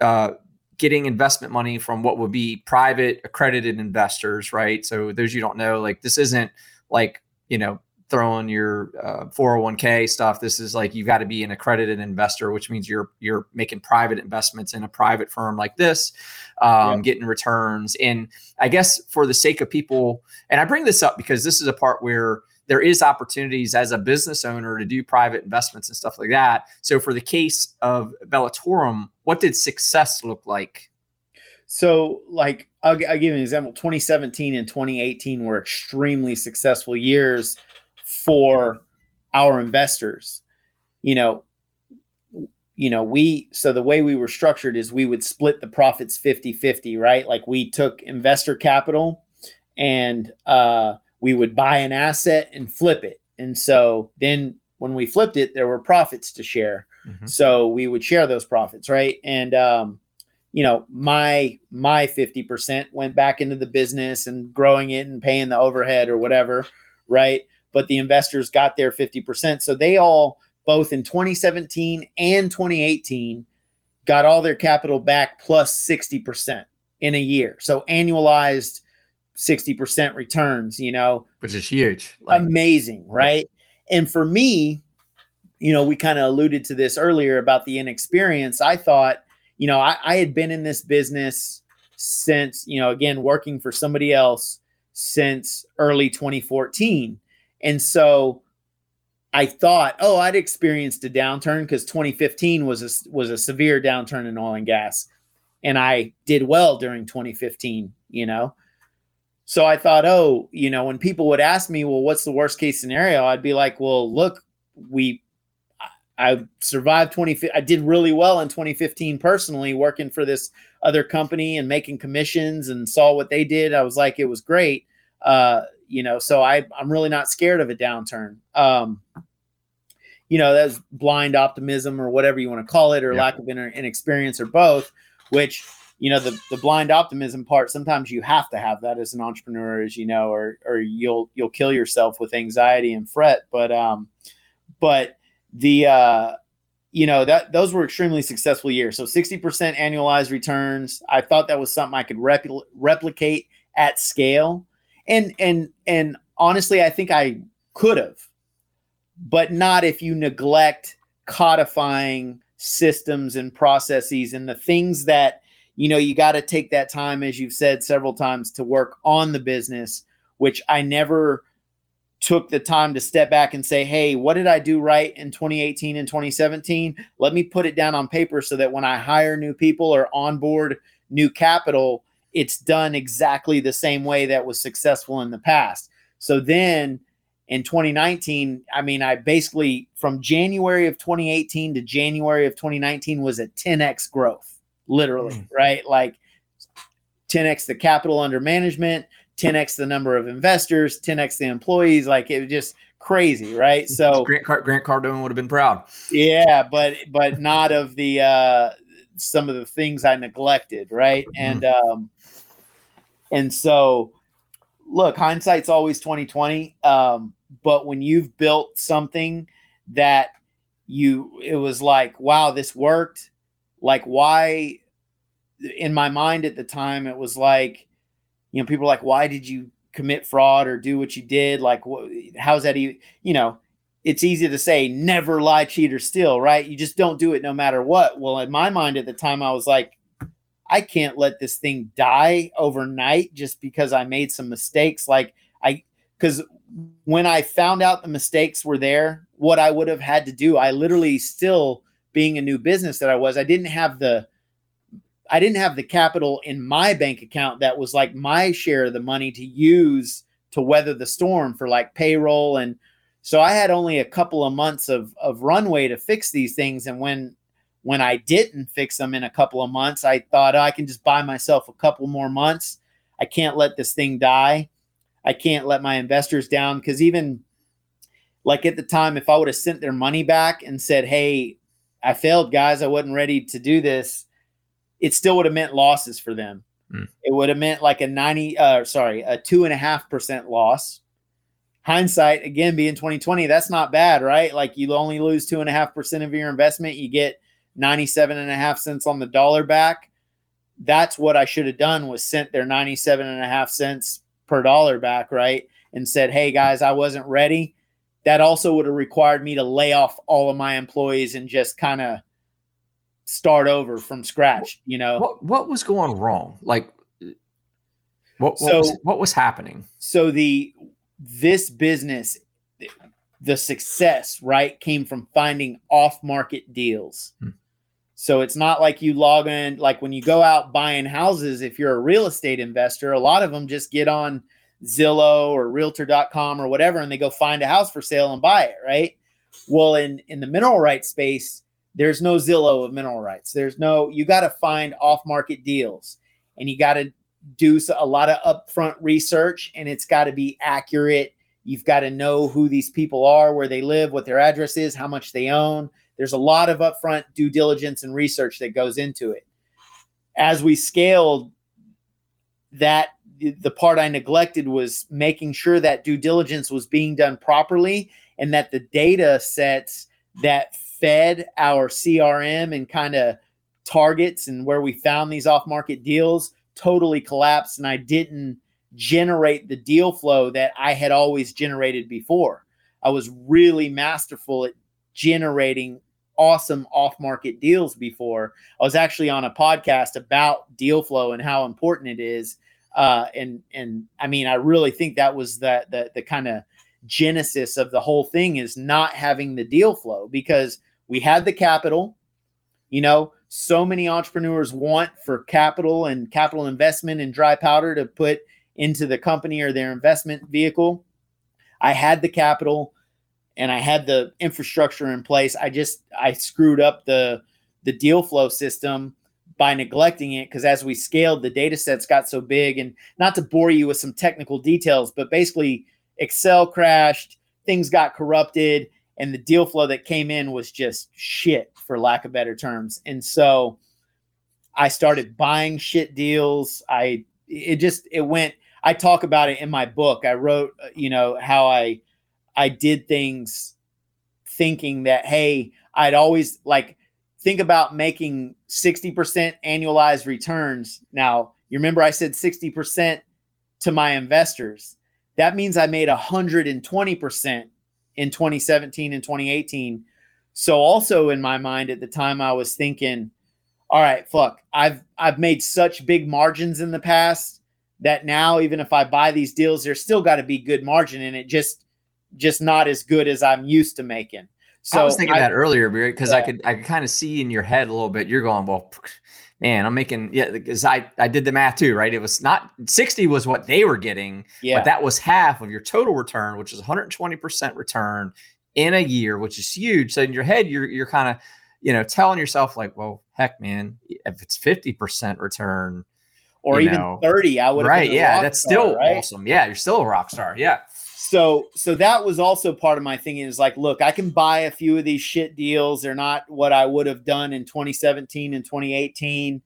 uh getting investment money from what would be private accredited investors right so those you don't know like this isn't like you know throwing your uh, 401k stuff. This is like you've got to be an accredited investor, which means you're you're making private investments in a private firm like this, um, yeah. getting returns. And I guess for the sake of people, and I bring this up because this is a part where there is opportunities as a business owner to do private investments and stuff like that. So for the case of Bellatorum, what did success look like? So, like, I'll, I'll give you an example. 2017 and 2018 were extremely successful years for our investors. You know, you know, we so the way we were structured is we would split the profits 50-50, right? Like we took investor capital and uh we would buy an asset and flip it. And so then when we flipped it, there were profits to share. Mm-hmm. So we would share those profits, right? And um, you know, my my 50% went back into the business and growing it and paying the overhead or whatever, right? But the investors got their 50%. So they all, both in 2017 and 2018, got all their capital back plus 60% in a year. So annualized 60% returns, you know, which is huge. Like, amazing, right? And for me, you know, we kind of alluded to this earlier about the inexperience. I thought, you know, I, I had been in this business since, you know, again, working for somebody else since early 2014. And so I thought, oh, I'd experienced a downturn because 2015 was a, was a severe downturn in oil and gas. And I did well during 2015, you know? So I thought, oh, you know, when people would ask me, well, what's the worst case scenario? I'd be like, well, look, we, I survived 20, I did really well in 2015 personally, working for this other company and making commissions and saw what they did. I was like, it was great. Uh, you know, so I I'm really not scared of a downturn. Um, you know, that's blind optimism or whatever you want to call it, or yeah. lack of inner inexperience, or both. Which you know, the the blind optimism part. Sometimes you have to have that as an entrepreneur, as you know, or or you'll you'll kill yourself with anxiety and fret. But um, but the uh, you know that those were extremely successful years. So sixty percent annualized returns. I thought that was something I could repl- replicate at scale and and and honestly i think i could have but not if you neglect codifying systems and processes and the things that you know you got to take that time as you've said several times to work on the business which i never took the time to step back and say hey what did i do right in 2018 and 2017 let me put it down on paper so that when i hire new people or onboard new capital it's done exactly the same way that was successful in the past. So then in 2019, I mean, I basically from January of 2018 to January of 2019 was a 10x growth, literally, mm. right? Like 10x the capital under management, 10x the number of investors, 10x the employees. Like it was just crazy, right? So Grant, Grant Cardone would have been proud. Yeah, but but not of the uh some of the things I neglected, right? Mm-hmm. And um and so, look, hindsight's always 2020. Um, but when you've built something that you it was like wow this worked like why in my mind at the time it was like you know people like why did you commit fraud or do what you did like what, how's that even you know it's easy to say never lie cheat or steal right you just don't do it no matter what well in my mind at the time i was like i can't let this thing die overnight just because i made some mistakes. Like i because when i found out the mistakes were there what i would have had to do i literally still being a new business that i was i didn't have the I didn't have the capital in my bank account that was like my share of the money to use to weather the storm for like payroll. And so I had only a couple of months of of runway to fix these things. And when when I didn't fix them in a couple of months I thought oh, I can just buy myself a couple more months I can't let this thing die I can't let my investors down cuz even like at the time if I would have sent their money back and said hey I failed guys I wasn't ready to do this it still would have meant losses for them. Mm. It would have meant like a 90, uh, sorry, a two and a half percent loss. Hindsight, again, being 2020, that's not bad, right? Like you only lose two and a half percent of your investment, you get 97 and a half cents on the dollar back. That's what I should have done was sent their 97 and a half cents per dollar back, right? And said, hey guys, I wasn't ready. That also would have required me to lay off all of my employees and just kind of start over from scratch you know what what was going wrong like what, what so, was, what was happening so the this business the success right came from finding off market deals hmm. So it's not like you log in like when you go out buying houses if you're a real estate investor a lot of them just get on zillow or realtor.com or whatever and they go find a house for sale and buy it right well in in the mineral rights space there's no Zillow of mineral rights. There's no, you got to find off market deals and you got to do a lot of upfront research and it's got to be accurate. You've got to know who these people are, where they live, what their address is, how much they own. There's a lot of upfront due diligence and research that goes into it. As we scaled, that the part I neglected was making sure that due diligence was being done properly and that the data sets that fed our CRM and kind of targets and where we found these off market deals totally collapsed. And I didn't generate the deal flow that I had always generated before. I was really masterful at generating awesome off market deals before. I was actually on a podcast about deal flow and how important it is. Uh, and and I mean, I really think that was the the, the kind of genesis of the whole thing is not having the deal flow because we had the capital. You know, so many entrepreneurs want for capital and capital investment and dry powder to put into the company or their investment vehicle. I had the capital and I had the infrastructure in place. I just I screwed up the the deal flow system by neglecting it because as we scaled the data sets got so big and not to bore you with some technical details but basically excel crashed things got corrupted and the deal flow that came in was just shit for lack of better terms and so i started buying shit deals i it just it went i talk about it in my book i wrote uh, you know how i i did things thinking that hey i'd always like think about making 60% annualized returns. Now you remember i said 60% to my investors. That means i made 120% in 2017 and 2018. So also in my mind at the time I was thinking, all right, fuck, I've I've made such big margins in the past that now even if I buy these deals, there's still got to be good margin. In it, just just not as good as I'm used to making. So I was thinking I, that earlier, because yeah. I could I could kind of see in your head a little bit. You're going, well, man, I'm making yeah, because I I did the math too, right? It was not 60 was what they were getting, yeah. but that was half of your total return, which is 120% return in a year, which is huge. So in your head, you're you're kind of you know telling yourself like, well, heck, man, if it's 50% return or even know, 30, I would right, yeah, that's star, still right? awesome. Yeah, you're still a rock star. Yeah so so that was also part of my thinking is like look i can buy a few of these shit deals. They're not what i would have done in 2017 and 2018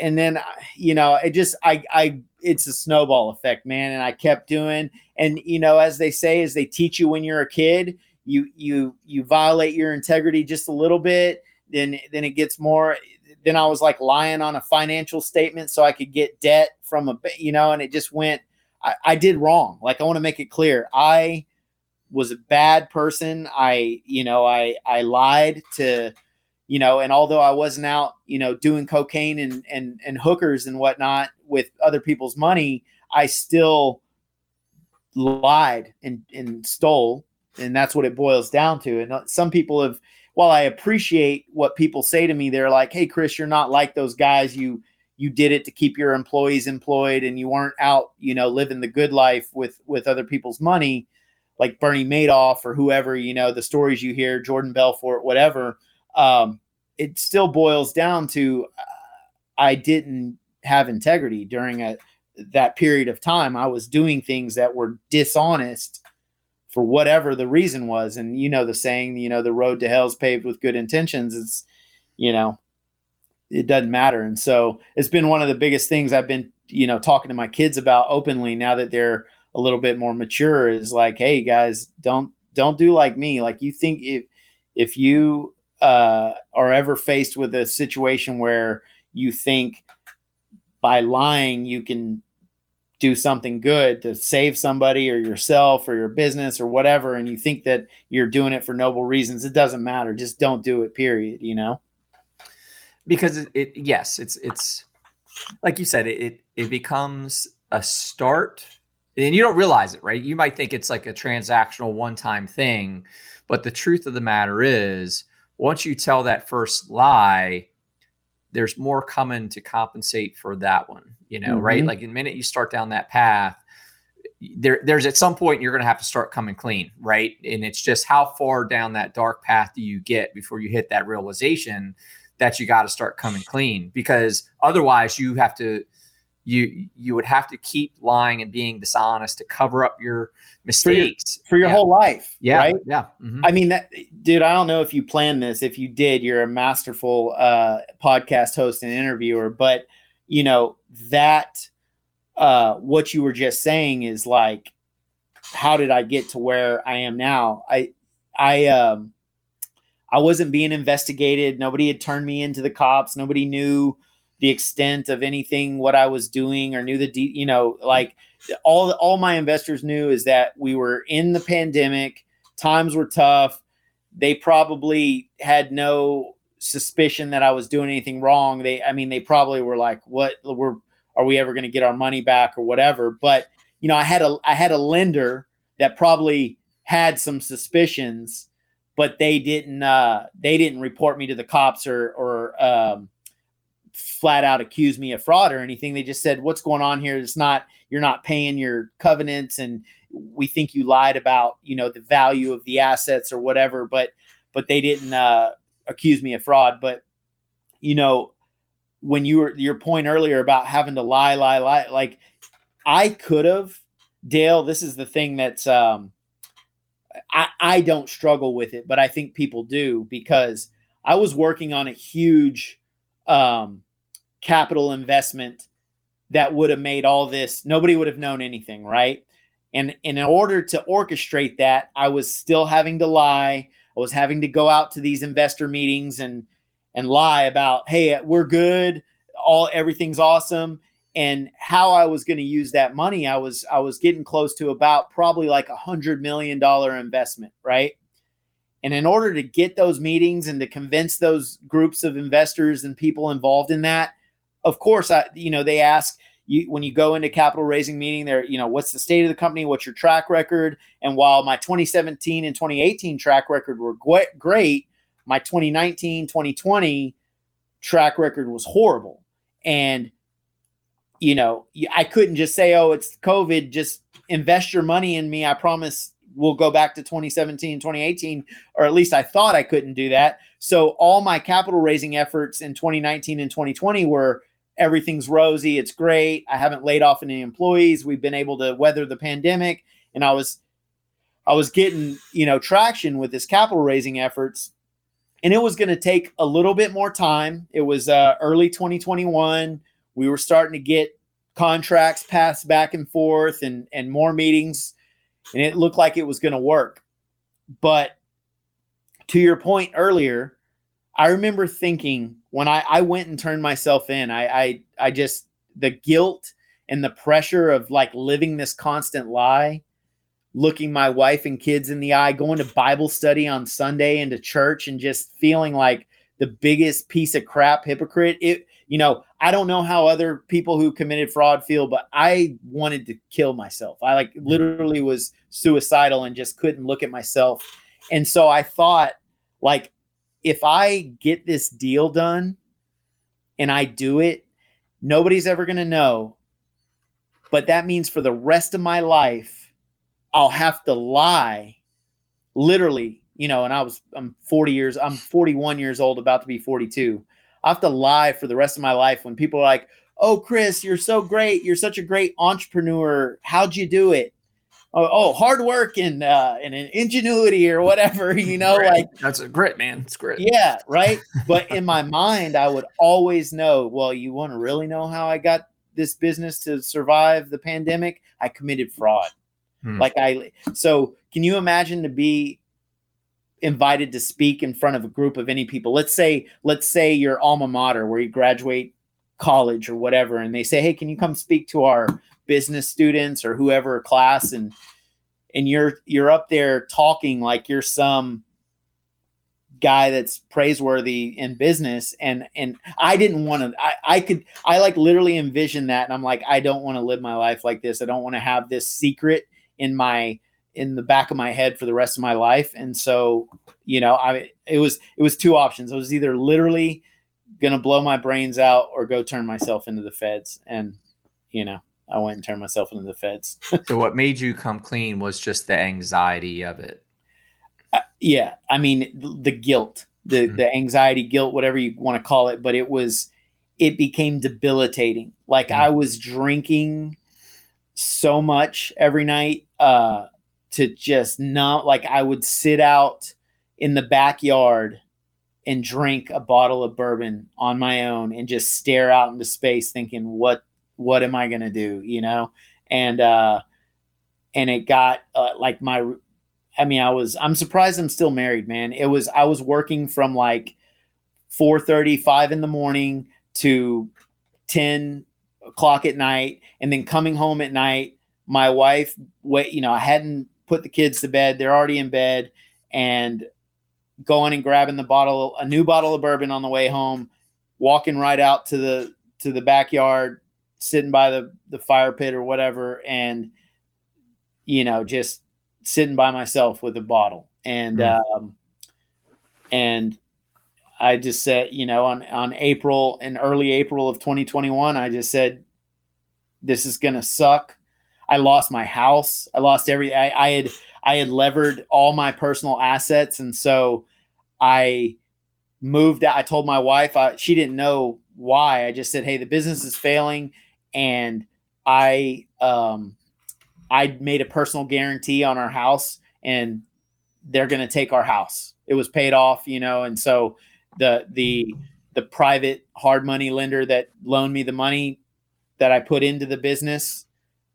and then uh, you know it just i i it's a snowball effect man. And i kept doing and you know as they say as they teach you when you're a kid you you you violate your integrity just a little bit then then it gets more then i was like lying on a financial statement so i could get debt from a you know and it just went i, I did wrong. Like i want to make it clear. I was a bad person. I you know i i lied to you know and although i wasn't out you know doing cocaine and and and hookers and whatnot with other people's money i still lied and and stole and that's what it boils down to. And uh, some people have while i appreciate what people say to me they're like hey chris you're not like those guys. You you did it to keep your employees employed and you weren't out you know living the good life with with other people's money like bernie madoff or whoever you know the stories you hear jordan belfort whatever um, it still boils down to uh, i didn't have integrity during a that period of time. I was doing things that were dishonest for whatever the reason was. And you know the saying you know the road to hell is paved with good intentions. It's you know it doesn't matter. And so it's been one of the biggest things i've been you know talking to my kids about openly now that they're a little bit more mature is like hey guys don't don't do like me. Like you think if if you uh, are ever faced with a situation where you think by lying you can do something good to save somebody or yourself or your business or whatever and you think that you're doing it for noble reasons it doesn't matter. Just don't do it period you know because it, it yes it's it's like you said it it becomes a start and you don't realize it right? You might think it's like a transactional one time thing but the truth of the matter is once you tell that first lie there's more coming to compensate for that one you know mm-hmm. right like the minute you start down that path there there's at some point you're going to have to start coming clean right? And it's just how far down that dark path do you get before you hit that realization that you got to start coming clean because otherwise you have to you you would have to keep lying and being dishonest to cover up your mistakes for your, for your yeah. whole life. Yeah, right. Yeah. Mm-hmm. I mean, that, dude. I don't know if you planned this. If you did, you're a masterful uh, podcast host and interviewer. But you know that uh, what you were just saying is like, how did I get to where I am now? I I um I wasn't being investigated. Nobody had turned me into the cops. Nobody knew the extent of anything what I was doing or knew the de- you know like all all my investors knew is that we were in the pandemic. Times were tough. They probably had no suspicion that I was doing anything wrong. They I mean they probably were like what we're are we ever going to get our money back or whatever? But you know I had a I had a lender that probably had some suspicions but they didn't uh they didn't report me to the cops or or um flat out accuse me of fraud or anything. They just said, "What's going on here? It's not you're not paying your covenants, and we think you lied about you know the value of the assets or whatever." But but they didn't uh, accuse me of fraud. But you know when you were your point earlier about having to lie, lie, lie, like I could have, Dale. This is the thing that's um, I I don't struggle with it, but I think people do because I was working on a huge um, capital investment that would have made all this nobody would have known anything right? And, and in order to orchestrate that i was still having to lie. I was having to go out to these investor meetings and and lie about hey we're good. All everything's awesome and how i was going to use that money i was i was getting close to about probably like a hundred million dollar investment right? And in order to get those meetings and to convince those groups of investors and people involved in that, of course, I you know they ask you when you go into capital raising meeting, there you know what's the state of the company, what's your track record, and while my 2017 and 2018 track record were great, my 2019 2020 track record was horrible, and you know I couldn't just say oh it's COVID, just invest your money in me, I promise we'll go back to 2017, 2018, or at least I thought I couldn't do that. So all my capital raising efforts in 2019 and 2020 were everything's rosy, it's great. I haven't laid off any employees. We've been able to weather the pandemic, and I was I was getting you know traction with this capital raising efforts, and it was going to take a little bit more time. It was uh, early 2021. We were starting to get contracts passed back and forth, and and more meetings and it looked like it was going to work. but to your point earlier, I remember thinking when I, I went and turned myself in, I, I I just the guilt and the pressure of like living this constant lie, looking my wife and kids in the eye, going to Bible study on Sunday and to church and just feeling like the biggest piece of crap hypocrite. It you know, I don't know how other people who committed fraud feel, but I wanted to kill myself. I like mm-hmm. literally was suicidal and just couldn't look at myself. And so I thought, like, if I get this deal done and I do it, nobody's ever going to know. But that means for the rest of my life, I'll have to lie literally, you know, and I was, I'm 40 years, I'm 41 years old, about to be 42. I have to lie for the rest of my life when people are like, "Oh, Chris, you're so great. You're such a great entrepreneur. How'd you do it?" Oh, oh hard work and uh, and an ingenuity or whatever. You know, Grit. like that's a grit, man. It's grit. yeah, right. but in my mind, I would always know. Well, you want to really know how I got this business to survive the pandemic? I committed fraud. Hmm. Like I, so can you imagine to be invited to speak in front of a group of any people. Let's say let's say your alma mater where you graduate college or whatever and they say hey can you come speak to our business students or whoever class? And and you're you're up there talking like you're some guy that's praiseworthy in business. And and I didn't want to I, I could I like literally envision that. And I'm like I don't want to live my life like this. I don't want to have this secret in my in the back of my head for the rest of my life. And so, you know, I it was it was two options. I was either literally gonna blow my brains out or go turn myself into the feds. And you know, I went and turned myself into the feds. so what made you come clean was just the anxiety of it. Uh, yeah, I mean the guilt, the Mhm. the anxiety, guilt, whatever you want to call it, but it was it became debilitating. Like Mm. I was drinking so much every night uh to just not like I would sit out in the backyard and drink a bottle of bourbon on my own and just stare out into space thinking what what am I going to do, you know? And uh and it got uh, like my I mean, I was I'm surprised I'm still married, man. It was I was working from like 4 5 in the morning to 10 o'clock at night and then coming home at night my wife wait you know i hadn't put the kids to bed they're already in bed and going and grabbing the bottle a new bottle of bourbon on the way home walking right out to the to the backyard sitting by the the fire pit or whatever and you know just sitting by myself with a bottle and Mm. um and I just said, you know, on on April in early April of 2021, I just said, this is gonna suck. I lost my house. I lost every. I, I had I had levered all my personal assets, and so I moved out. I told my wife. I, she didn't know why. I just said, hey, the business is failing, and I um I made a personal guarantee on our house, and they're gonna take our house. It was paid off, you know, and so the the the private hard money lender that loaned me the money that I put into the business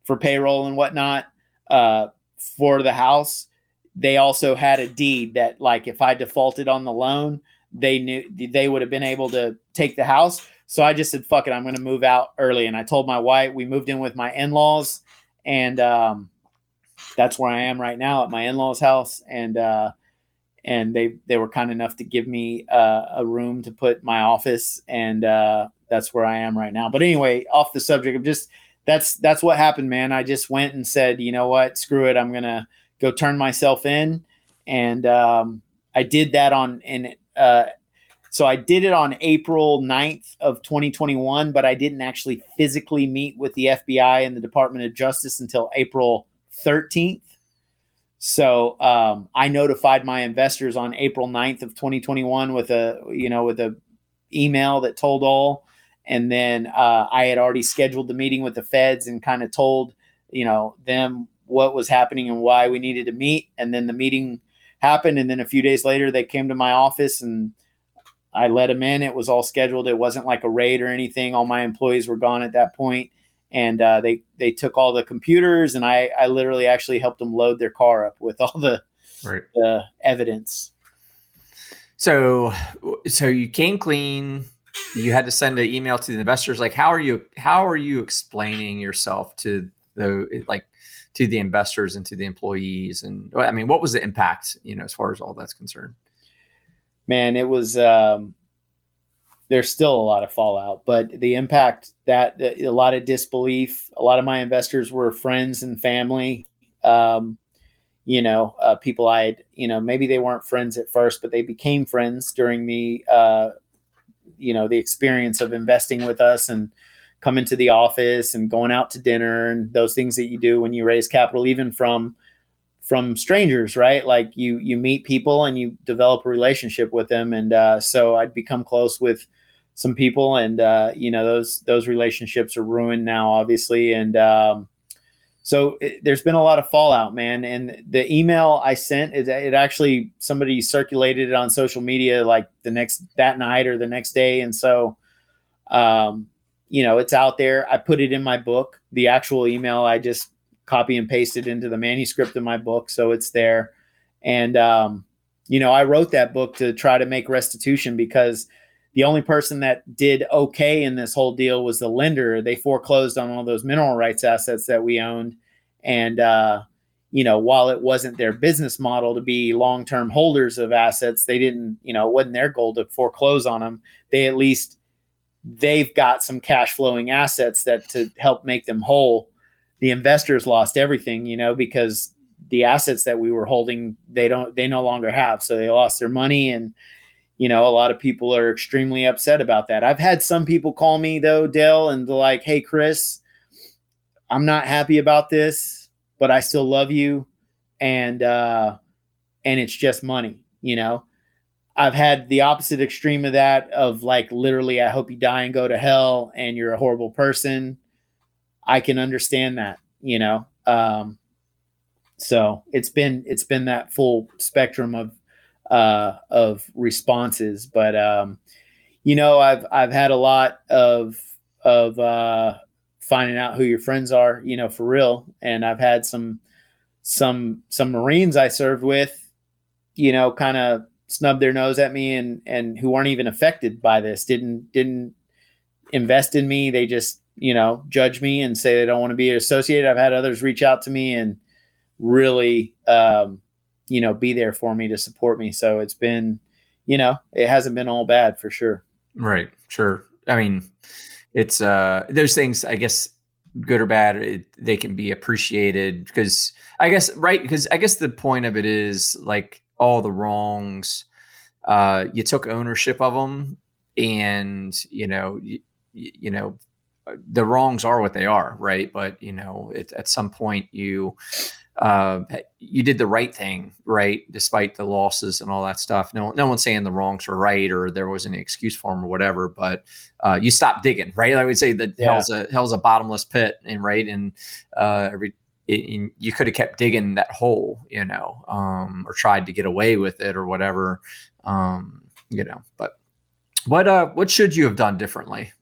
for payroll and whatnot uh, for the house. They also had a deed that, like, if I defaulted on the loan, they knew they would have been able to take the house. So I just said, "Fuck it, I'm going to move out early." And I told my wife we moved in with my in-laws, and um, that's where I am right now at my in-laws' house. And uh, and they they were kind enough to give me uh, a room to put my office, and uh, that's where I am right now. But anyway, off the subject of just that's that's what happened, man. I just went and said, you know what, screw it, I'm gonna go turn myself in, and um, I did that on and Uh, so I did it on April 9th of 2021, but I didn't actually physically meet with the FBI and the Department of Justice until April 13th. So um, I notified my investors on April 9th of 2021 with a you know with a email that told all, and then uh, I had already scheduled the meeting with the feds and kind of told you know them what was happening and why we needed to meet. And then the meeting happened, and then a few days later they came to my office and I let them in. It was all scheduled. It wasn't like a raid or anything. All my employees were gone at that point and uh, they they took all the computers and I I literally actually helped them load their car up with all the right. the evidence. So, so you came clean. You had to send an email to the investors. Like, how are you? How are you explaining yourself to the like to the investors and to the employees? And I mean, what was the impact? You know, as far as all that's concerned. Man, it was. Um, there's still a lot of fallout, but the impact that a lot of disbelief. A lot of my investors were friends and family. Um, you know, uh, people I had, you know, maybe they weren't friends at first, but they became friends during the, uh, you know, the experience of investing with us and coming to the office and going out to dinner and those things that you do when you raise capital, even from from strangers, right? Like you you meet people and you develop a relationship with them, and uh, so I'd become close with some people, and uh, you know those those relationships are ruined now, obviously, and um, so it, there's been a lot of fallout, man. And the email I sent, it, it actually somebody circulated it on social media like the next that night or the next day, and so um, you know it's out there. I put it in my book. The actual email I just copy and pasted into the manuscript of my book, so it's there. And um, you know, I wrote that book to try to make restitution because the only person that did okay in this whole deal was the lender. They foreclosed on all those mineral rights assets that we owned. And, uh, you know, while it wasn't their business model to be long term holders of assets, they didn't, you know, it wasn't their goal to foreclose on them. They at least, they've got some cash flowing assets that to help make them whole. The investors lost everything, you know, because the assets that we were holding, they don't, they no longer have. So they lost their money and, you know, a lot of people are extremely upset about that. I've had some people call me though, Dale, and they're like, "Hey, Chris, I'm not happy about this, but I still love you, and uh, and it's just money." You know, I've had the opposite extreme of that of like literally, I hope you die and go to hell, and you're a horrible person. I can understand that, you know. Um, so it's been it's been that full spectrum of uh, of responses. But um, you know, I've I've had a lot of of uh, finding out who your friends are, you know, for real. And I've had some some some Marines I served with, you know, kind of snub their nose at me and and who aren't even affected by this, didn't didn't invest in me. They just you know judge me and say they don't want to be associated. I've had others reach out to me and really um, you know, be there for me to support me. So it's been, you know, it hasn't been all bad for sure. Right. Sure. I mean, it's uh those things I guess good or bad it, they can be appreciated because I guess right because I guess the point of it is like all the wrongs uh you took ownership of them and you know you, you know the wrongs are what they are right but you know it, at some point you uh, you did the right thing, right, despite the losses and all that stuff. No, no one's saying the wrongs were right or there was an excuse for them or whatever, but uh, you stopped digging, right? I would say that yeah. hell's a hell's a bottomless pit, and right, and uh, every it, you could have kept digging that hole, you know, um, or tried to get away with it or whatever, um, you know. But what uh, what should you have done differently?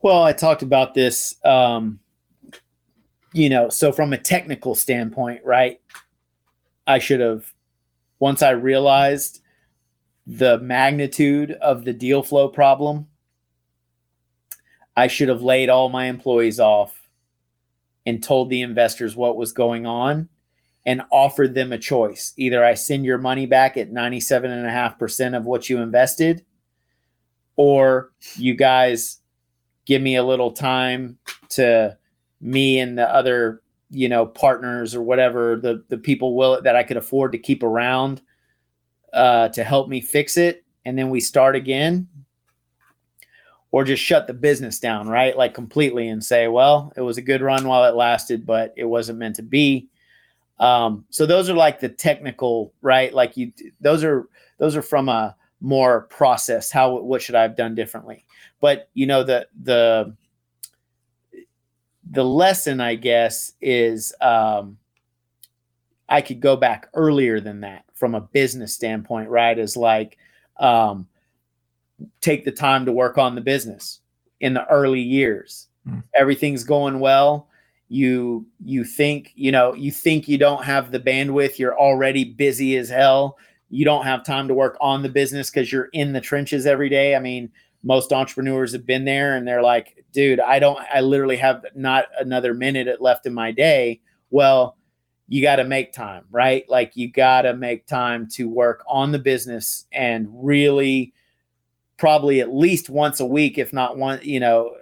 Well, I talked about this. Um, you know, so from a technical standpoint, right? I should have, once I realized the magnitude of the deal flow problem, I should have laid all my employees off and told the investors what was going on and offered them a choice. Either I send your money back at 97.5% of what you invested, or you guys give me a little time to me and the other you know partners or whatever the the people will that I could afford to keep around uh, to help me fix it, and then we start again, or just shut the business down, right? Like completely, and say, well, it was a good run while it lasted, but it wasn't meant to be. Um, so those are like the technical, right? Like you, those are those are from a more process. How what should I have done differently? But you know the the the lesson, I guess, is um, I could go back earlier than that from a business standpoint, right? Is like um, take the time to work on the business in the early years. Mm. Everything's going well. you you think you know you think you don't have the bandwidth you're already busy as hell you don't have time to work on the business because you're in the trenches every day i mean most entrepreneurs have been there and they're like dude i don't i literally have not another minute left in my day well you got to make time right like you got to make time to work on the business and really probably at least once a week if not one you know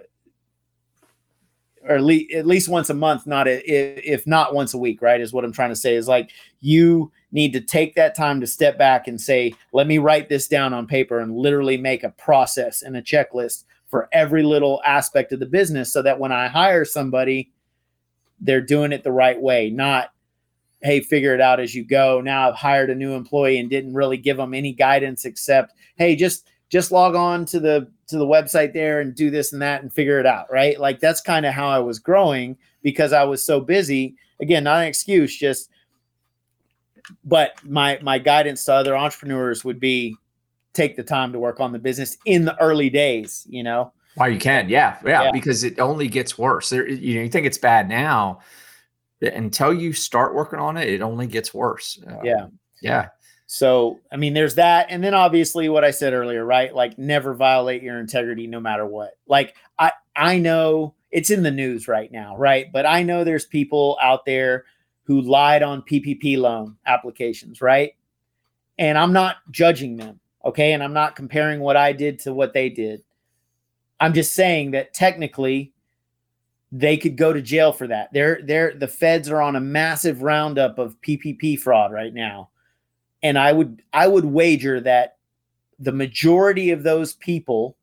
or at least, at least once a month, not a, if not once a week, right? Is what I'm trying to say is like you need to take that time to step back and say, let me write this down on paper and literally make a process and a checklist for every little aspect of the business so that when I hire somebody, they're doing it the right way, not hey, figure it out as you go. Now I've hired a new employee and didn't really give them any guidance except, hey, just just log on to the to the website there and do this and that and figure it out, right? Like that's kind of how I was growing because I was so busy. Again, not an excuse, just but my my guidance to other entrepreneurs would be take the time to work on the business in the early days, you know. While you can, yeah, yeah, yeah. because it only gets worse. There, you know, you think it's bad now, until you start working on it, it only gets worse. Uh, yeah, yeah. So, I mean, there's that. And then obviously what I said earlier, right? Like never violate your integrity no matter what. Like I I know it's in the news right now, right? But I know there's people out there who lied on PPP loan applications, right? And I'm not judging them, okay? And I'm not comparing what I did to what they did. I'm just saying that technically they could go to jail for that. They're they're the feds are on a massive roundup of PPP fraud right now and I would I would wager that the majority of those people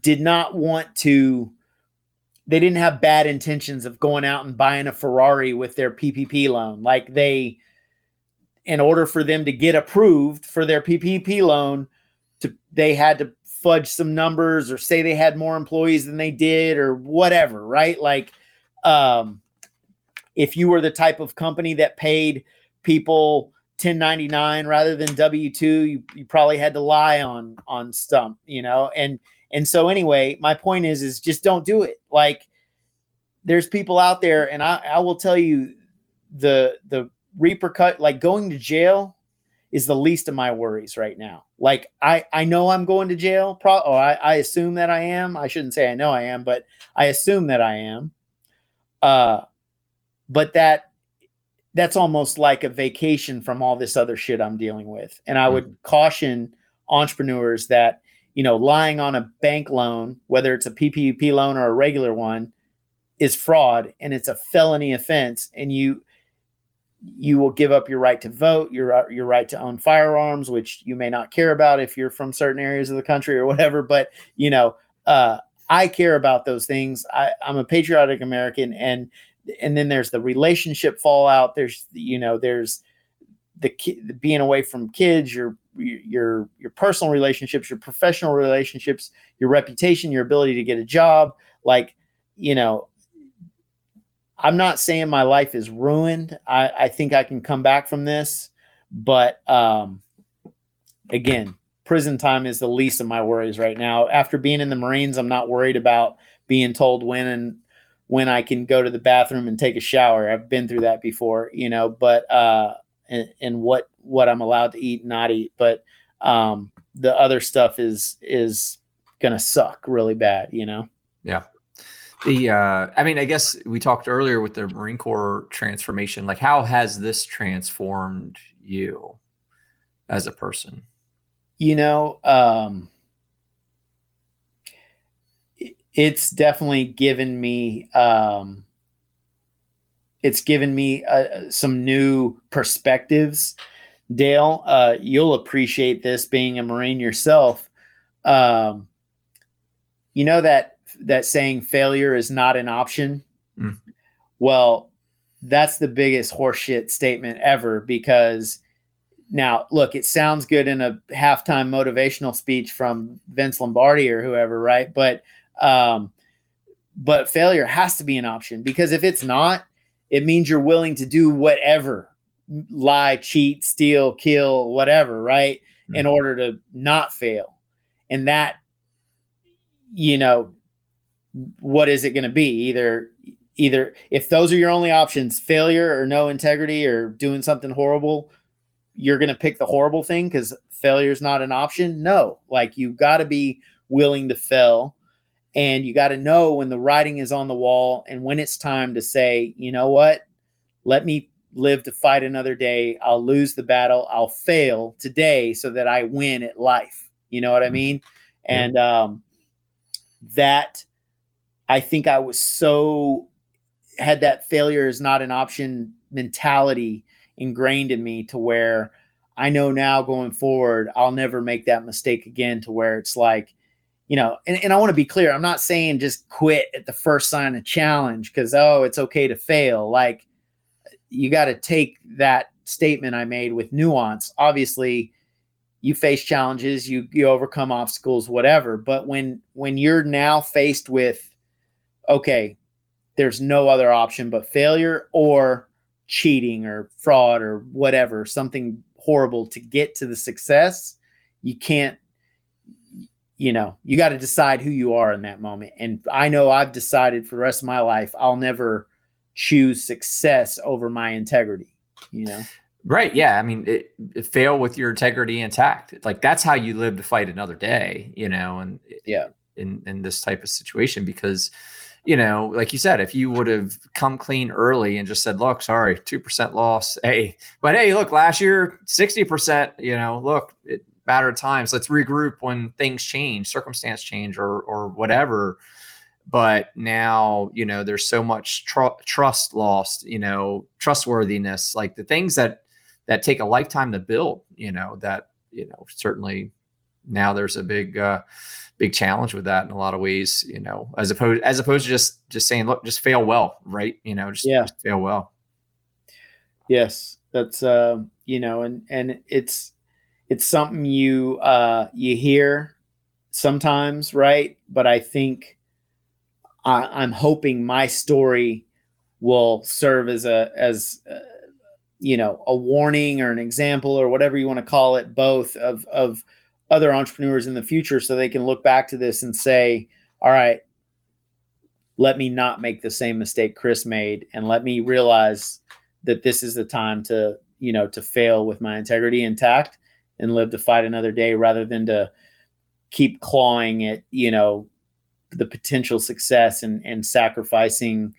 did not want to they didn't have bad intentions of going out and buying a Ferrari with their PPP loan. Like they in order for them to get approved for their PPP loan to they had to fudge some numbers or say they had more employees than they did or whatever right? Like um if you were the type of company that paid people 1099 rather than W2 you, you probably had to lie on on stump you know? And and so anyway my point is is just don't do it. Like there's people out there and I, I will tell you the the repercut like going to jail is the least of my worries right now. Like i i know i'm going to jail. Pro or I, I assume that i am. I shouldn't say i know i am but i assume that i am. Uh but that that's almost like a vacation from all this other shit I'm dealing with. And I would mm-hmm. caution entrepreneurs that, you know, lying on a bank loan, whether it's a PPP loan or a regular one, is fraud and it's a felony offense. And you you will give up your right to vote, your your right to own firearms, which you may not care about if you're from certain areas of the country or whatever, but you know, uh, I care about those things. I, I'm a patriotic American and and then there's the relationship fallout. There's you know there's the ki- being away from kids your your your personal relationships your professional relationships your reputation your ability to get a job. Like you know i'm not saying my life is ruined. I i think i can come back from this but um again prison time is the least of my worries right now. After being in the marines i'm not worried about being told when and when I can go to the bathroom and take a shower. I've been through that before, you know, but uh and, and what what I'm allowed to eat, and not eat. But um the other stuff is is gonna suck really bad, you know? Yeah. The uh I mean, I guess we talked earlier with the Marine Corps transformation. Like how has this transformed you as a person? You know, um it's definitely given me um, it's given me uh, some new perspectives dale uh, you'll appreciate this being a marine yourself. Um, you know that that saying failure is not an option. Mm. well that's the biggest horseshit statement ever because now look it sounds good in a halftime motivational speech from vince lombardi or whoever right? But um, but failure has to be an option because if it's not, it means you're willing to do whatever lie, cheat, steal, kill, whatever, right? Mm-hmm. In order to not fail. And that, you know, what is it going to be? Either either if those are your only options, failure or no integrity or doing something horrible, you're going to pick the horrible thing because failure is not an option. No, like you've got to be willing to fail and you got to know when the writing is on the wall and when it's time to say, you know what, let me live to fight another day. I'll lose the battle. I'll fail today so that I win at life. You know what I mm-hmm. mean? And um, that I think I was so had that failure is not an option mentality ingrained in me to where I know now going forward, I'll never make that mistake again to where it's like, you know, and, and I want to be clear. I'm not saying just quit at the first sign of challenge because, oh, it's okay to fail. Like, you got to take that statement I made with nuance. Obviously, you face challenges, you you overcome obstacles, whatever. But when when you're now faced with, okay, there's no other option but failure or cheating or fraud or whatever, something horrible to get to the success, you can't you know, you got to decide who you are in that moment. And I know I've decided for the rest of my life I'll never choose success over my integrity, you know? Right. Yeah. I mean, it, it fail with your integrity intact. Like that's how you live to fight another day, you know, and yeah, in, in this type of situation, because, you know, like you said, if you would have come clean early and just said, look, sorry, 2% loss. Hey, but Hey, look, last year, 60%, you know, look, it, matter times. Let's regroup when things change, circumstance change or, or whatever but now you know there's so much tr- trust lost you know trustworthiness like the things that that take a lifetime to build you know that you know certainly now there's a big uh big challenge with that in a lot of ways you know as opposed as opposed to just just saying look just fail well right? You know just, yeah. just fail well. Yes that's uh you know and and it's it's something you uh you hear sometimes right? But i think I, am hoping my story will serve as a as uh, you know a warning or an example or whatever you want to call it, both of of other entrepreneurs in the future, so they can look back to this and say, "All right, let me not make the same mistake Chris made, and let me realize that this is the time to you know to fail with my integrity intact and live to fight another day, rather than to." keep clawing at you know the potential success and and sacrificing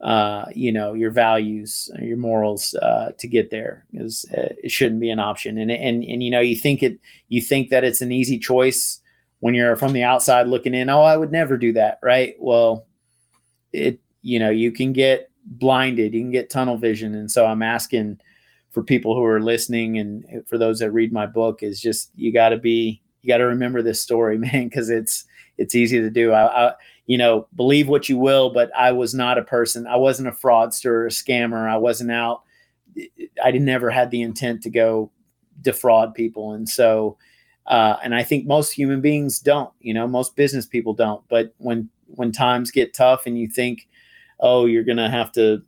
uh, you know your values your morals uh, to get there is uh, it shouldn't be an option. And and and you know you think it you think that it's an easy choice when you're from the outside looking in oh I would never do that right? Well it you know you can get blinded you can get tunnel vision. And so I'm asking for people who are listening and for those that read my book is just you got to be you got to remember this story man because it's it's easy to do. I, I, you know, believe what you will, but I was not a person. I wasn't a fraudster or a scammer. I wasn't out. I never had the intent to go defraud people, and so, uh, and I think most human beings don't. You know, most business people don't. But when when times get tough and you think, oh, you're gonna have to,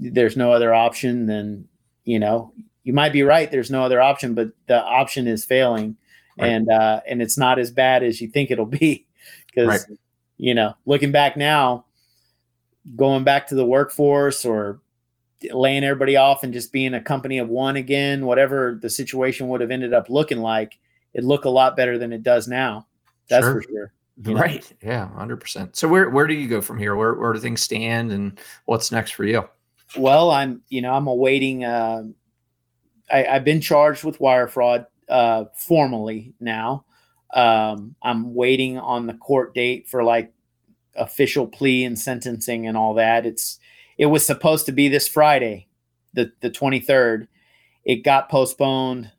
there's no other option, then you know you might be right. There's no other option, but the option is failing right. and uh, and it's not as bad as you think it'll be because right. you know looking back now going back to the workforce or laying everybody off and just being a company of one again whatever the situation would have ended up looking like it look a lot better than it does now that's sure. for sure right know? yeah 100% so where where do you go from here where, where do things stand and what's next for you well i'm you know i'm awaiting uh, I, have been charged with wire fraud uh, formally now. Um, I'm waiting on the court date for like official plea and sentencing and all that. It's it was supposed to be this Friday, the the 23rd. It got postponed.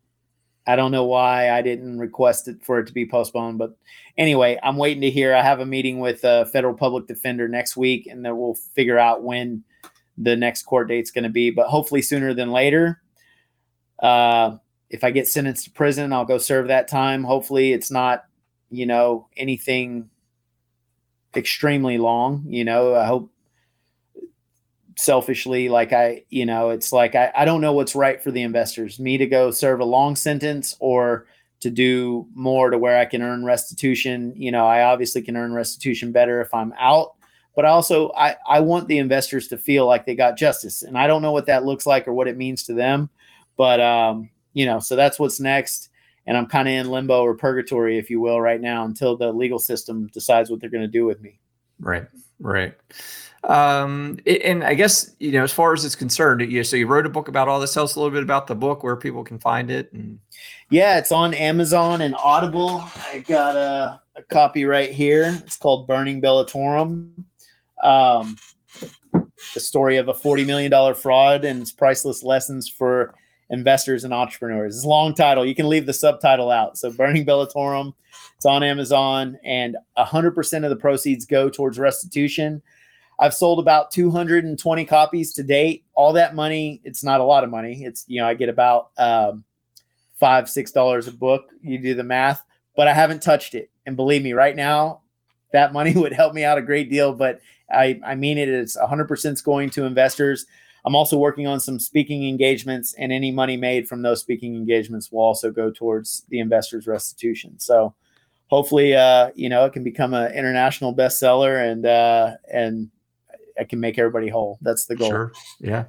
I don't know why I didn't request it for it to be postponed, but anyway, I'm waiting to hear. I have a meeting with a federal public defender next week, and then we'll figure out when the next court date's going to be. But hopefully sooner than later. Uh, if I get sentenced to prison, I'll go serve that time. Hopefully, it's not, you know, anything extremely long. You know, I hope selfishly, like I, you know, it's like I, I don't know what's right for the investors me to go serve a long sentence or to do more to where I can earn restitution. You know, I obviously can earn restitution better if I'm out, but also I, I want the investors to feel like they got justice. And I don't know what that looks like or what it means to them. But um, you know, so that's what's next. And I'm kind of in limbo or purgatory, if you will, right now until the legal system decides what they're going to do with me. Right, right. Um, and I guess you know, as far as it's concerned, you so you wrote a book about all this. Tell us a little bit about the book, where people can find it. And yeah, it's on Amazon and Audible. I got a, a copy right here. It's called Burning Bellatorum um, the story of a $40 million fraud and its priceless lessons for investors and entrepreneurs. It's a long title. You can leave the subtitle out. So Burning Bellatorum, it's on Amazon and 100% of the proceeds go towards restitution. I've sold about 220 copies to date. All that money, it's not a lot of money. It's, you know, I get about um, five, six dollars a book. You do the math, but I haven't touched it. And believe me, right now, that money would help me out a great deal, but I, I mean it. It's 100% going to investors. I'm also working on some speaking engagements, and any money made from those speaking engagements will also go towards the investors' restitution. So, hopefully, uh, you know, it can become an international bestseller, and uh, and I can make everybody whole. That's the goal. Sure. Yeah.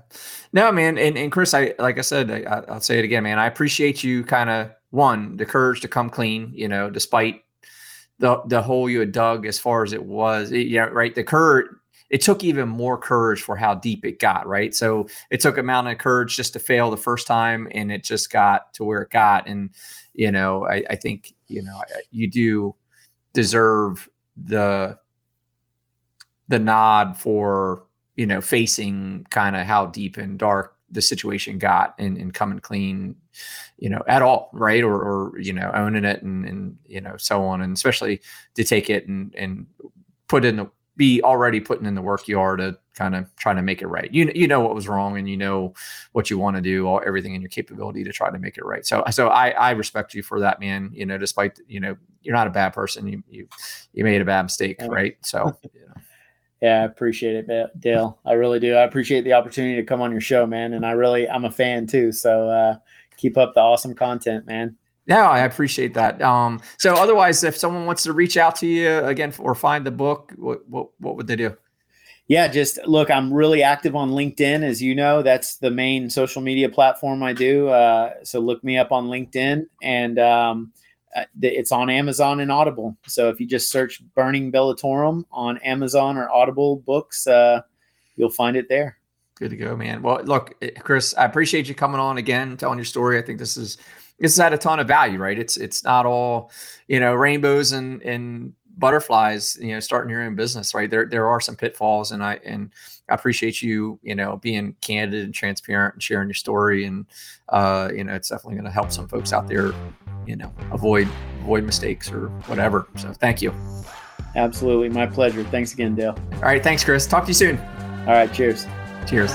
No, man. And, and Chris, I like I said, I, will say it again, man. I appreciate you kind of one the courage to come clean. You know, despite the the hole you had dug as far as it was. It, yeah, right. The courage. It took even more courage for how deep it got. Right. So it took a mountain of courage just to fail the first time, and it just got to where it got. And you know, I, I think you know you do deserve the the nod for you know facing kind of how deep and dark the situation got and, and coming clean, you know, at all, right? Or, or you know, owning it and, and you know, so on, and especially to take it and and put in the be already putting in the work you are to kind of trying to make it right. You you know what was wrong and you know what you want to do, all everything in your capability to try to make it right. So so I I respect you for that, man. You know, despite you know you're not a bad person. You you you made a bad mistake, right? So. You know. Yeah, I appreciate it, Dale. I really do. I appreciate the opportunity to come on your show, man. And I really, I'm a fan too. So uh, keep up the awesome content, man. Yeah, I appreciate that. Um, so otherwise, if someone wants to reach out to you again or find the book, what what, what would they do? Yeah, just look, I'm really active on LinkedIn, as you know. That's the main social media platform I do. Uh, so look me up on LinkedIn, and um, uh, it's on Amazon and Audible. So if you just search Burning Bellatorum on Amazon or Audible books, uh, you'll find it there. Good to go, man. Well, look, eh, Chris, I appreciate you coming on again, telling your story. I think this is has had a ton of value, right? It's it's not all, you know, rainbows and and butterflies, you know, starting your own business, right? There there are some pitfalls and I and I appreciate you, you know, being candid and transparent and sharing your story. And uh, you know, it's definitely going to help some folks out there you know avoid avoid mistakes or whatever. So thank you. Absolutely, my pleasure. Thanks again, Dale. All right, thanks, Chris. Talk to you soon. All right, cheers. Cheers.